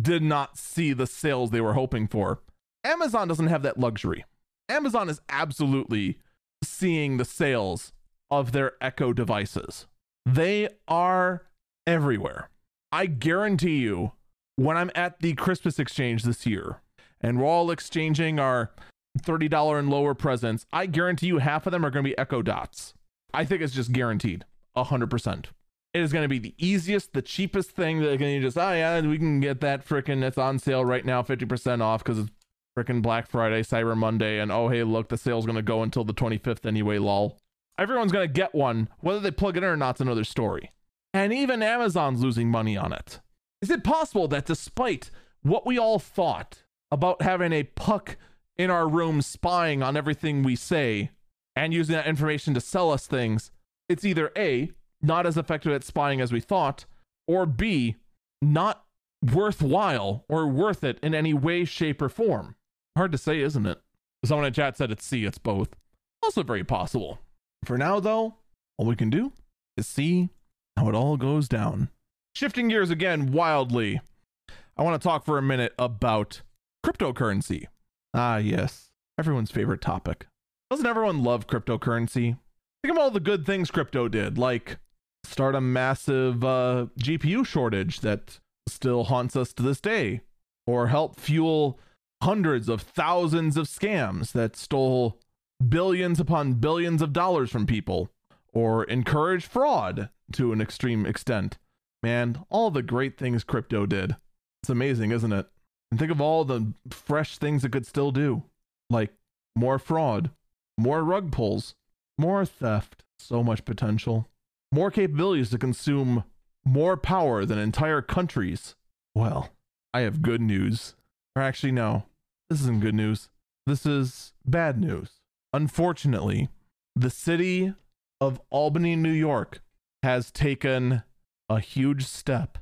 did not see the sales they were hoping for. Amazon doesn't have that luxury. Amazon is absolutely seeing the sales of their Echo devices. They are everywhere. I guarantee you, when I'm at the Christmas exchange this year, and we're all exchanging our $30 and lower presents, I guarantee you half of them are going to be Echo Dots. I think it's just guaranteed 100%. It is going to be the easiest, the cheapest thing that you can just, oh yeah, we can get that freaking, it's on sale right now, 50% off because it's freaking Black Friday, Cyber Monday, and oh hey, look, the sale's going to go until the 25th anyway, lol. Everyone's going to get one. Whether they plug it in or not's another story. and even Amazon's losing money on it. Is it possible that despite what we all thought about having a puck in our room spying on everything we say and using that information to sell us things, it's either A, not as effective at spying as we thought, or B, not worthwhile or worth it in any way, shape, or form? Hard to say, isn't it? Someone in chat said it's C, it's both. Also very possible. For now, though, all we can do is see how it all goes down. Shifting gears again wildly, I want to talk for a minute about cryptocurrency. Ah, yes, everyone's favorite topic. Doesn't everyone love cryptocurrency? Think of all the good things crypto did, like start a massive uh, GPU shortage that still haunts us to this day, or help fuel hundreds of thousands of scams that stole billions upon billions of dollars from people, or encourage fraud to an extreme extent. Man, all the great things crypto did. It's amazing, isn't it? And think of all the fresh things it could still do, like more fraud, more rug pulls, more theft, so much potential, more capabilities to consume more power than entire countries. Well, I have good news. Or actually, no, this isn't good news. This is bad news. Unfortunately, the city of Albany, New York has taken a huge step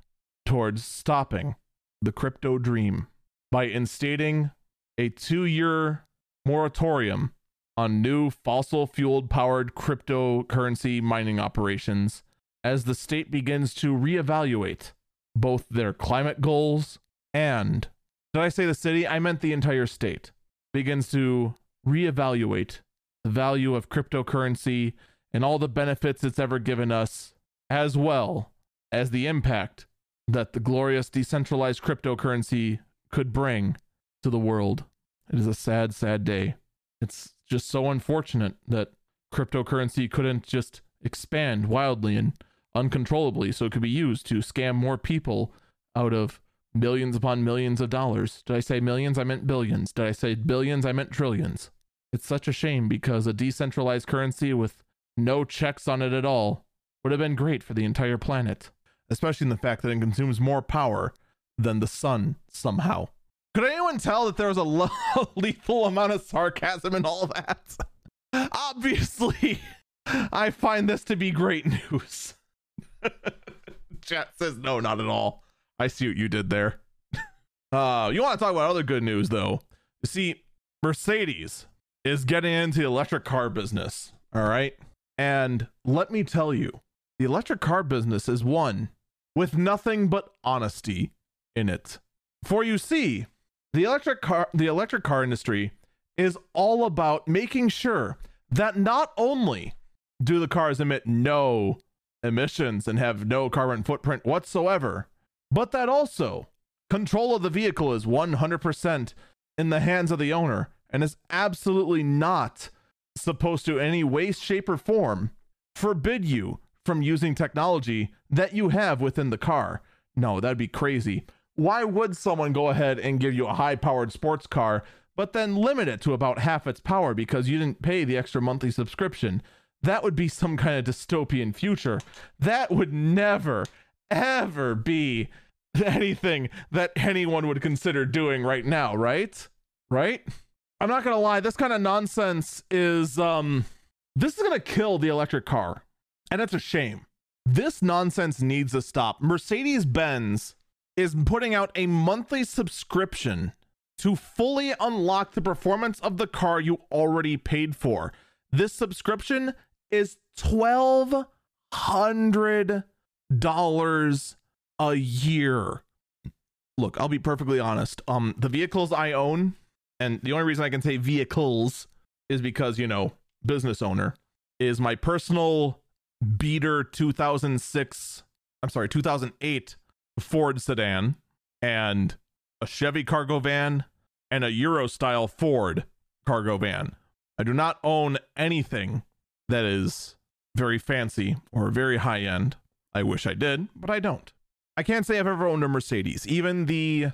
towards stopping the crypto dream by instating a two year moratorium on new fossil fueled powered cryptocurrency mining operations as the state begins to reevaluate both their climate goals and, did I say the city? I meant the entire state, begins to reevaluate the value of cryptocurrency and all the benefits it's ever given us, as well as the impact that the glorious decentralized cryptocurrency could bring to the world. It is a sad, sad day. It's just so unfortunate that cryptocurrency couldn't just expand wildly and uncontrollably so it could be used to scam more people out of millions upon millions of dollars. Did I say millions? I meant billions. Did I say billions? I meant trillions. It's such a shame because a decentralized currency with no checks on it at all would have been great for the entire planet, especially in the fact that it consumes more power than the sun somehow. Could anyone tell that there was a <laughs> lethal amount of sarcasm in all that? <laughs> Obviously, <laughs> I find this to be great news. Chat says no, not at all. I see what you did there. uh, you want to talk about other good news though? You see, Mercedes is getting into the electric car business. All right. And let me tell you, the electric car business is one with nothing but honesty in it. For you see, the electric car the electric car industry is all about making sure that not only do the cars emit no emissions and have no carbon footprint whatsoever, but that also control of the vehicle is 100% in the hands of the owner and is absolutely not supposed to, in any way, shape, or form, forbid you from using technology that you have within the car. No, that'd be crazy. Why would someone go ahead and give you a high powered sports car, but then limit it to about half its power because you didn't pay the extra monthly subscription? that would be <laughs> some kind of dystopian future. That would never, ever be <laughs> anything that anyone would consider doing right now, right? Right? I'm not gonna lie, this kind of nonsense is um this is gonna kill the electric car. And it's a shame. This nonsense needs to stop. Mercedes Benz is putting out a monthly subscription to fully unlock the performance of the car you already paid for. This subscription is twelve hundred dollars a year. Look, I'll be perfectly honest. Um, the vehicles I own, and the only reason I can say vehicles is because you know business owner is my personal beater 2006 i'm sorry 2008 ford sedan and a chevy cargo van and a euro style ford cargo van i do not own anything that is very fancy or very high end. I wish I did, but I don't. I can't say I've ever owned a Mercedes. Even the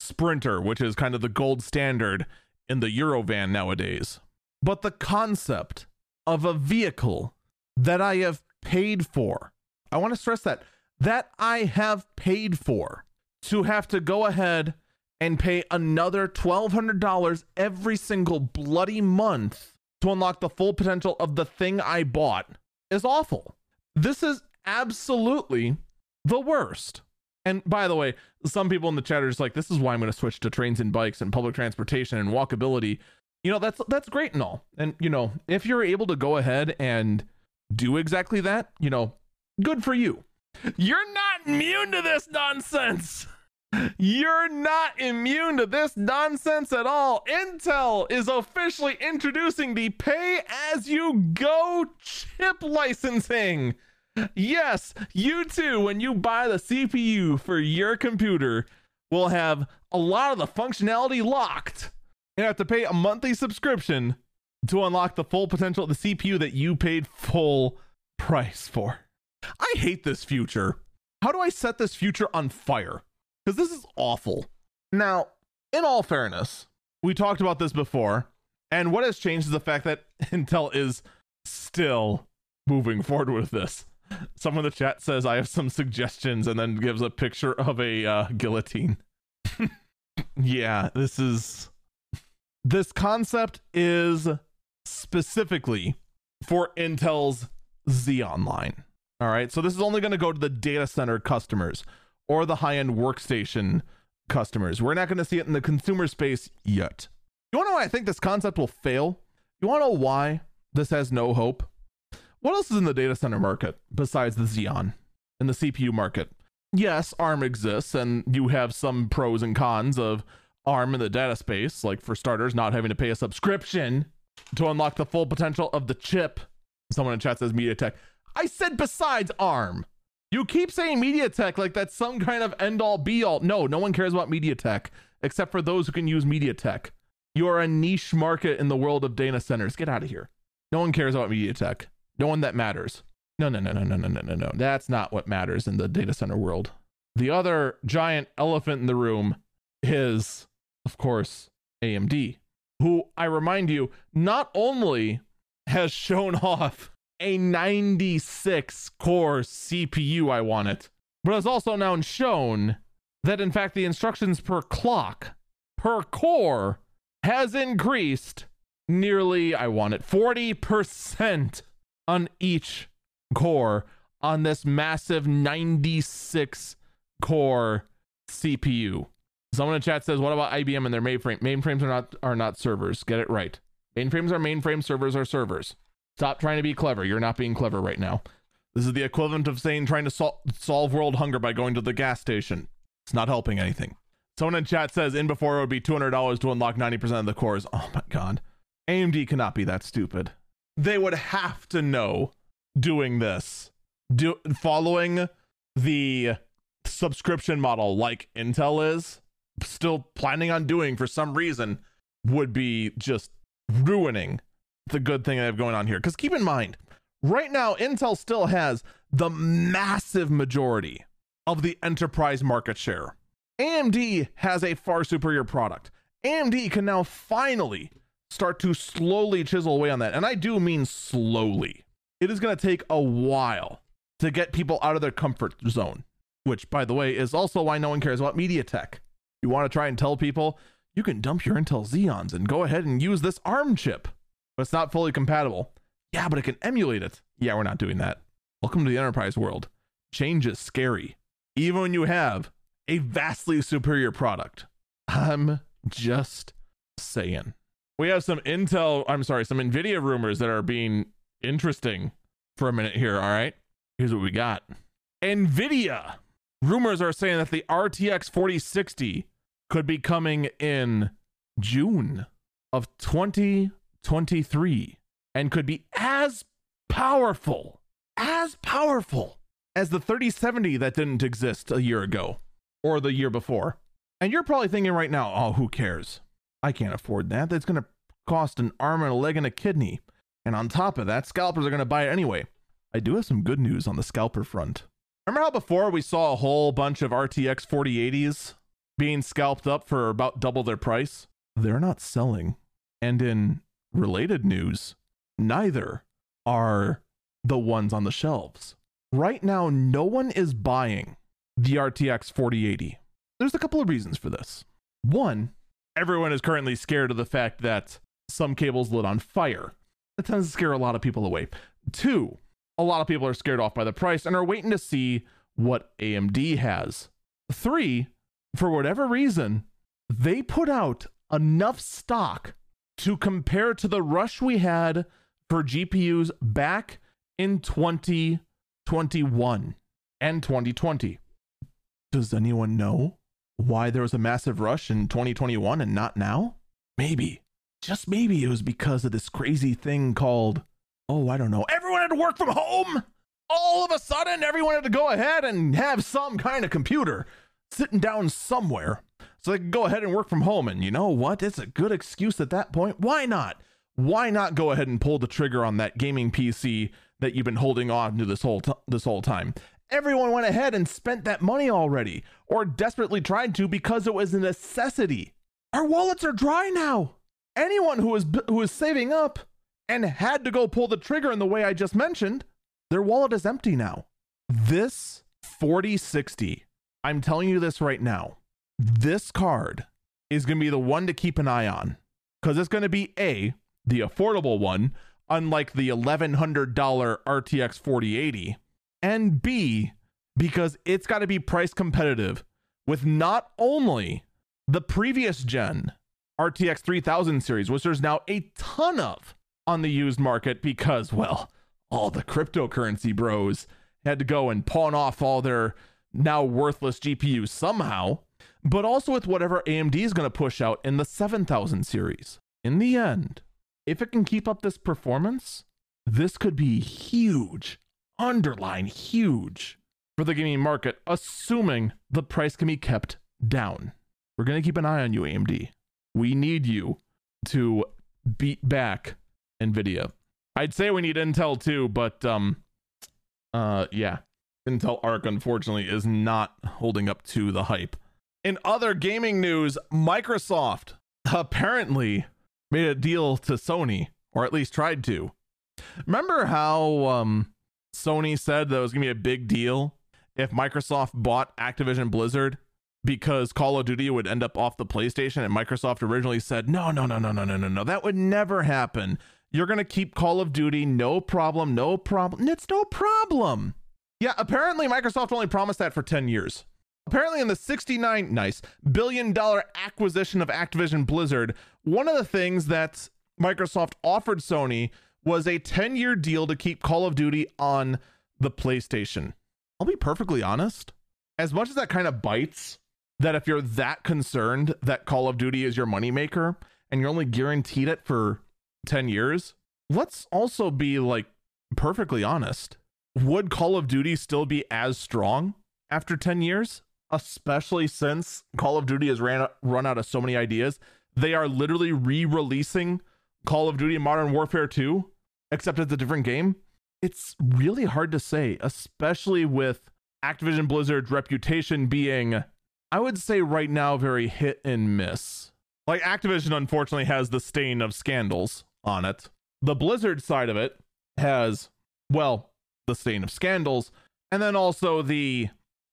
Sprinter, which is kind of the gold standard in the Eurovan nowadays. But the concept of a vehicle that I have paid for, I want to stress that that I have paid for to have to go ahead and pay another $1,200 every single bloody month to unlock the full potential of the thing I bought is awful. This is absolutely the worst. And by the way, some people in the chat are just like, this is why I'm going to switch to trains and bikes and public transportation and walkability. You know, that's that's great and all. And you know, if you're able to go ahead and do exactly that, you know, good for you. You're not immune to this nonsense. You're not immune to this nonsense at all. Intel is officially introducing the pay as you go chip licensing. Yes, you too, when you buy the CPU for your computer, will have a lot of the functionality locked. You have to pay a monthly subscription to unlock the full potential of the CPU that you paid full price for. I hate this future. How do I set this future on fire? Because this is awful. Now, in all fairness, we talked about this before, and what has changed is the fact that <laughs> Intel is still moving forward with this. Someone in the chat says, I have some suggestions, and then gives a picture of a uh, guillotine. <laughs> yeah, this is. This concept is specifically for Intel's Xeon line. All right. So this is only going to go to the data center customers or the high end workstation customers. We're not going to see it in the consumer space yet. You want to know why I think this concept will fail? You want to know why this has no hope? What else is in the data center market besides the Xeon in the CPU market? Yes, ARM exists, and you have some pros and cons of ARM in the data space, like for starters, not having to pay a subscription to unlock the full potential of the chip. Someone in chat says MediaTek. I said besides ARM. You keep saying MediaTek like that's some kind of end all be all. No, no one cares about MediaTek except for those who can use MediaTek. You are a niche market in the world of data centers. Get out of here. No one cares about MediaTek. No one that matters. No, no, no, no, no, no, no, no, no. That's not what matters in the data center world. The other giant elephant in the room is, of course, AMD, who I remind you not only has shown <laughs> off a 96 core CPU, I want it, but it's also now shown that in fact the instructions per clock per core has increased nearly, I want it, 40% on each core on this massive 96 core CPU. Someone in chat says, "What about IBM and their mainframe? Mainframes are not are not servers. Get it right. Mainframes are mainframe. Servers are servers. Stop trying to be clever. You're not being clever right now. This is the equivalent of saying trying to sol- solve world hunger by going to the gas station. It's not helping anything." Someone in chat says, "In before it would be two hundred dollars to unlock ninety percent of the cores." Oh my god, AMD cannot be that stupid. They would have to know doing this, do following the subscription model like Intel is still planning on doing for some reason would be just ruining the good thing I have going on here. Because keep in mind, right now, Intel still has the massive majority of the enterprise market share. AMD has a far superior product. AMD can now finally start to slowly chisel away on that. And I do mean slowly. It is going to take a while to get people out of their comfort zone, which, by the way, is also why no one cares about MediaTek. You want to try and tell people you can dump your Intel Xeons and go ahead and use this ARM chip, but it's not fully compatible. Yeah, but it can emulate it. Yeah, we're not doing that. Welcome to the enterprise world. Change is scary, even when you have a vastly superior product. I'm just saying. We have some Intel, I'm sorry, some NVIDIA rumors that are being interesting for a minute here. All right. Here's what we got NVIDIA rumors are saying that the RTX 4060 could be coming in June of 2023 and could be as powerful, as powerful as the 3070 that didn't exist a year ago or the year before. And you're probably thinking right now, oh, who cares? I can't afford that. That's going to cost an arm and a leg and a kidney. And on top of that, scalpers are going to buy it anyway. I do have some good news on the scalper front. Remember how before we saw a whole bunch of RTX 4080s being scalped up for about double their price? They're not selling. And in related news, neither are the ones on the shelves. right now, no one is buying the RTX 4080. There's a couple of reasons for this. One, everyone is currently scared of the fact that some cables lit on fire. That tends to scare a lot of people away. Two, a lot of people are scared off by the price and are waiting to see what AMD has. Three, for whatever reason, they put out enough stock to compare to the rush we had for GPUs back in 2021 and 2020. Does anyone know why there was a massive rush in 2021 and not now? Maybe, just maybe it was because of this crazy thing called, oh, I don't know, everyone had to work from home. All of a sudden, everyone had to go ahead and have some kind of computer sitting down somewhere so they can go ahead and work from home. And you know what? It's a good excuse at that point. Why not? Why not go ahead and pull the trigger on that gaming PC that you've been holding on to this whole t- this whole time? Everyone went ahead and spent that money already, or desperately tried to because it was a necessity. Our wallets are dry now. Anyone who is who is saving up and had to go pull the trigger in the way I just mentioned, their wallet is empty now. This 4060, I'm telling you this right now this card is going to be the one to keep an eye on because it's going to be A, the affordable one, unlike the $1,100 RTX 4080, and B, because it's got to be price competitive with not only the previous gen RTX 3000 series, which there's now a ton of on the used market because, well, all the cryptocurrency bros had to go and pawn off all their now worthless GPUs somehow but also with whatever AMD is going to push out in the 7000 series. In the end, if it can keep up this performance, this could be huge, underline huge for the gaming market, assuming the price can be kept down. We're going to keep an eye on you, AMD. We need you to beat back Nvidia. I'd say we need Intel too, but um uh yeah. Intel Arc unfortunately is not holding up to the hype. In other gaming news, Microsoft apparently made a deal to Sony, or at least tried to. Remember how um, Sony said that it was going to be a big deal if Microsoft bought Activision Blizzard because Call of Duty would end up off the PlayStation? And Microsoft originally said, no, no, no, no, no, no, no, no. That would never happen. You're going to keep Call of Duty, no problem, no problem. It's no problem. Yeah, apparently Microsoft only promised that for 10 years. Apparently, in the 69 nice billion dollar acquisition of Activision Blizzard, one of the things that Microsoft offered Sony was a 10 year deal to keep Call of Duty on the PlayStation. I'll be perfectly honest. As much as that kind of bites, that if you're that concerned that Call of Duty is your moneymaker and you're only guaranteed it for 10 years, let's also be like perfectly honest. Would Call of Duty still be as strong after 10 years? Especially since Call of Duty has ran run out of so many ideas. They are literally re-releasing Call of Duty Modern Warfare 2, except it's a different game. It's really hard to say, especially with Activision Blizzard's reputation being, I would say right now, very hit and miss. Like Activision, unfortunately, has the stain of scandals on it. The Blizzard side of it has, well, the stain of scandals, and then also the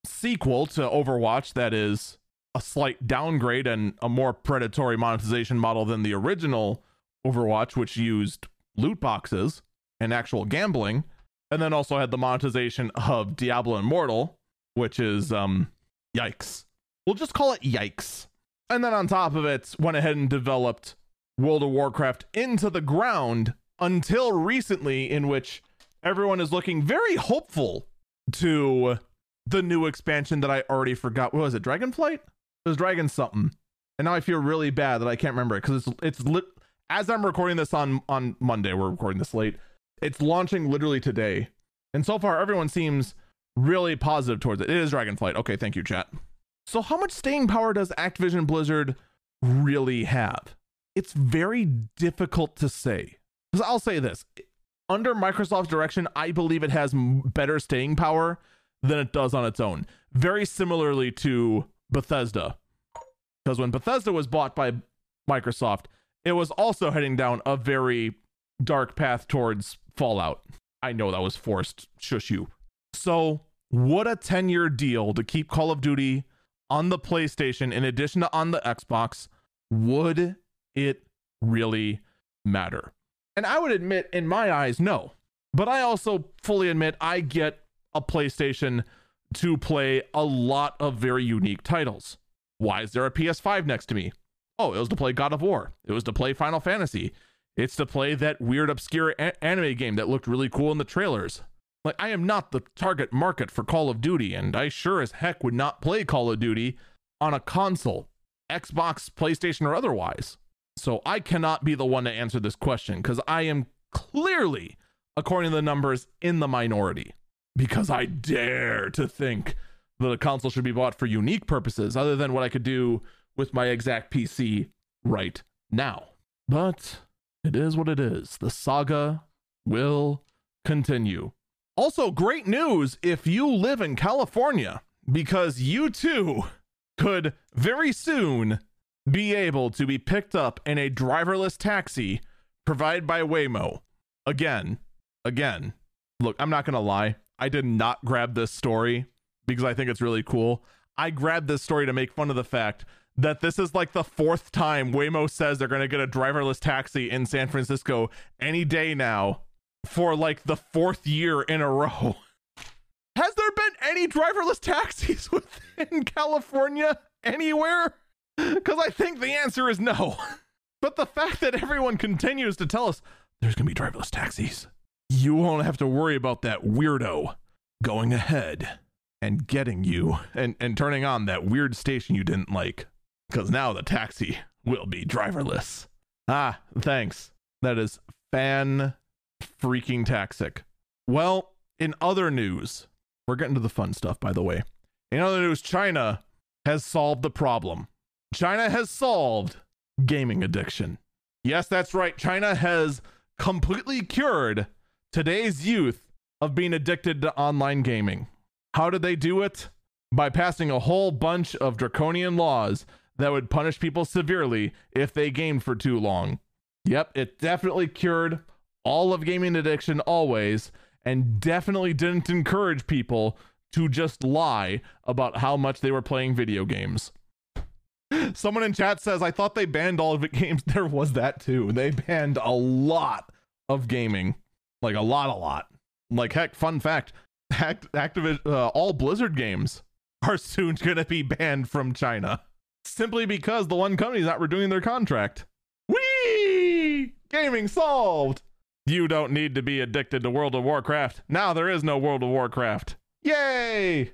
sequel to Overwatch that is a slight downgrade and a more predatory monetization model than the original Overwatch, which used loot boxes and actual gambling, and then also had the monetization of Diablo Immortal, which is um yikes. We'll just call it yikes. And then on top of it, went ahead and developed World of Warcraft into the ground until recently, in which everyone is looking very hopeful to the new expansion that I already forgot. What was it? Dragonflight? It was Dragon something. And now I feel really bad that I can't remember it because it's it's. As I'm recording this on on Monday, we're recording this late. It's launching literally today, and so far everyone seems really positive towards it. It is Dragonflight. Okay, thank you, chat. So how much staying power does Activision Blizzard really have? It's very difficult to say. Because I'll say this: under Microsoft's direction, I believe it has better staying power than it does on its own. Very similarly to Bethesda. Because when Bethesda was bought by Microsoft, it was also heading down a very dark path towards Fallout. I know that was forced. Shush you. So, what a 10 year deal to keep Call of Duty on the PlayStation in addition to on the Xbox. Would it really matter? And I would admit, in my eyes, no. But I also fully admit I get a PlayStation to play a lot of very unique titles. Why is there a PS5 next to me? Oh, it was to play God of War. It was to play Final Fantasy. It's to play that weird, obscure a- anime game that looked really cool in the trailers. Like, I am not the target market for Call of Duty, and I sure as heck would not play Call of Duty on a console, Xbox, PlayStation, or otherwise. So I cannot be the one to answer this question because I am clearly, according to the numbers, in the minority. Because I dare to think that a console should be bought for unique purposes other than what I could do with my exact PC right now. But it is what it is. The saga will continue. Also, great news if you live in California, because you too could very soon be able to be picked up in a driverless taxi provided by Waymo. Again, again, look, I'm not going to lie. I did not grab this story because I think it's really cool. I grabbed this story to make fun of the fact that this is like the fourth time Waymo says they're going to get a driverless taxi in San Francisco any day now for like the fourth year in a row. <laughs> Has there been any driverless taxis <laughs> within California anywhere? Because I think the answer is no. <laughs> But the fact that everyone continues to tell us there's going to be driverless taxis, you won't have to worry about that weirdo going ahead and getting you and, and turning on that weird station you didn't like. Because now the taxi will be driverless. Ah, thanks. That is fan freaking taxic. Well, in other news, we're getting to the fun stuff, by the way. In other news, China has solved the problem. China has solved gaming addiction. Yes, that's right. China has completely cured today's youth of being addicted to online gaming. How did they do it? By passing a whole bunch of draconian laws that would punish people severely if they gamed for too long. Yep, it definitely cured all of gaming addiction always and definitely didn't encourage people to just lie about how much they were playing video games. Someone in chat says, I thought they banned all of the <laughs> games. There was that too. They banned a lot of gaming. Like a lot, a lot. Like, heck, fun fact <laughs> Act- uh, all Blizzard games are <laughs> soon going to be banned from China simply because the one company's not renewing their contract. Whee! Gaming solved! You don't need to be addicted to World of Warcraft. Now there is no World of Warcraft. Yay!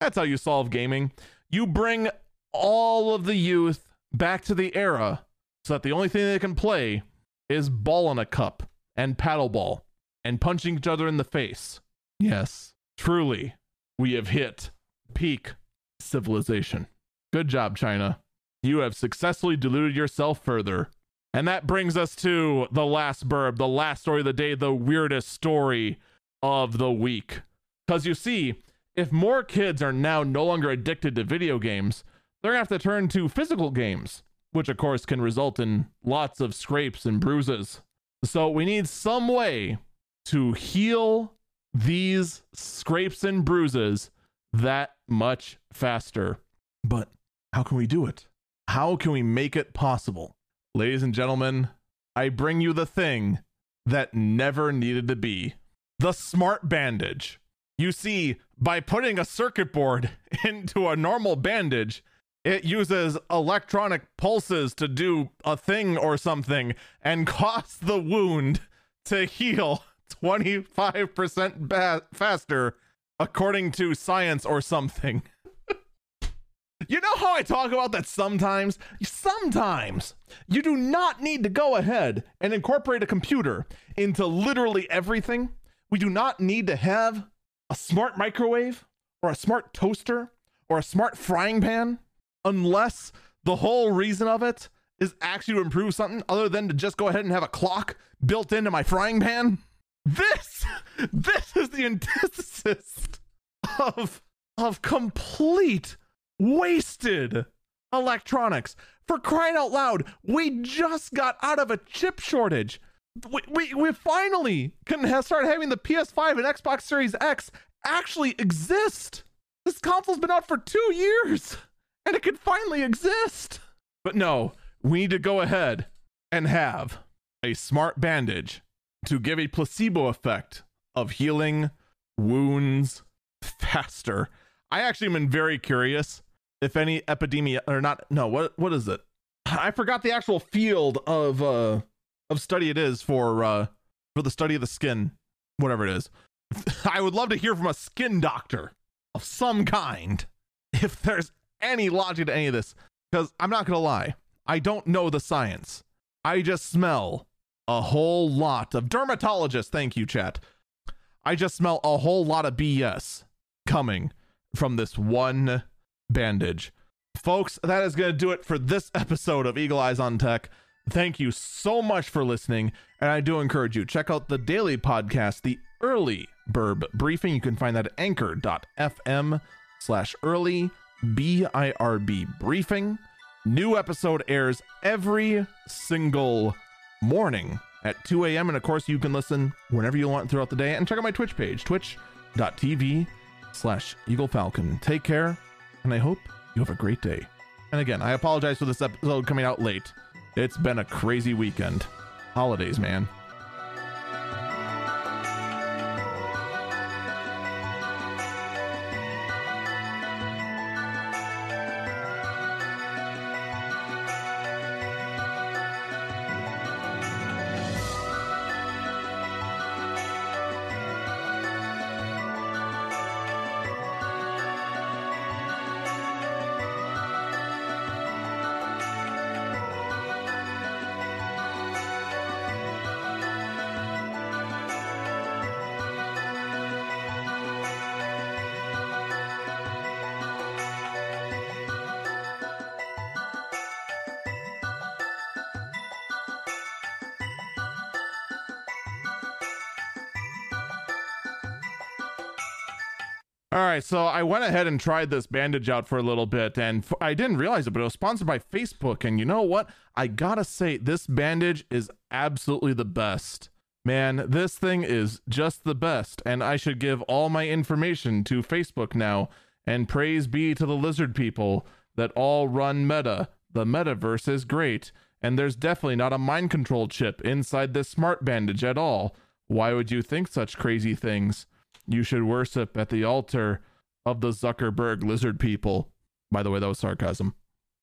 That's how you solve gaming. You bring all of the youth back to the era so that the only thing they can play is ball in a cup and paddleball and punching each other in the face. Yes, truly, we have hit peak civilization. Good job, China. You have successfully deluded yourself further. And that brings us to the last burb, the last story of the day, the weirdest story of the week. Because you see, if more kids are now no longer addicted to video games, they're going to have to turn to physical games, which of course can result in lots of scrapes and bruises. So we need some way to heal these scrapes and bruises that much faster. But how can we do it? How can we make it possible? Ladies and gentlemen, I bring you the thing that never needed to be the smart bandage. You see, by putting a circuit board <laughs> into a normal bandage, it uses electronic pulses to do a thing or something and <laughs> cause the wound to heal 25% ba- faster, according to science or something. <laughs> you know how I talk about that sometimes? Sometimes you do not need to go ahead and incorporate a computer into literally everything. We do not need to have a smart microwave or a smart toaster or a smart frying pan unless the whole reason of it is actually to improve something other than to just go ahead and have a clock built into my frying pan. This <laughs> this is the antithesis of of complete wasted electronics. For crying out loud, we just got out of a chip shortage. We, we, we finally can start having the PS5 and Xbox Series X actually exist. This console's been out for two years and it could finally exist. But no, we need to go ahead and have a smart bandage to give a placebo effect of healing wounds faster. I actually am very curious if any epidemia or not no what what is it? I forgot the actual field of uh of study it is for uh for the study of the skin, whatever it is. <laughs> I would love to hear from a skin doctor of some kind if there's any logic to any of this because I'm not to lie. I don't know the science. I just smell a whole lot of dermatologists. Thank you, chat. I just smell a whole lot of BS coming from this one bandage. Folks, that is going to do it for this episode of Eagle Eyes on Tech. Thank you so much for listening. And I do encourage you, check out the daily podcast, the early burb briefing. You can find that at anchor.fm slash early BIRB briefing. New episode airs every single morning at 2 a.m. And of course, you can listen whenever you want throughout the day. And check out my Twitch page, twitch.tv slash Eagle Falcon. Take care, and I hope you have a great day. And again, I apologize for this episode coming out late. It's been a crazy weekend. Holidays, man. I went ahead and tried this bandage out for a little bit, and I didn't realize it, but it was sponsored by Facebook. And you know what? I gotta say, this bandage is absolutely the best. Man, this thing is just the best, and I should give all my information to Facebook now. And praise be to the lizard people that all run Meta. The metaverse is great, and there's definitely not a mind control chip inside this smart bandage at all. Why would you think such crazy things? You should worship at the altar of the Zuckerberg lizard people. By the way, that was sarcasm.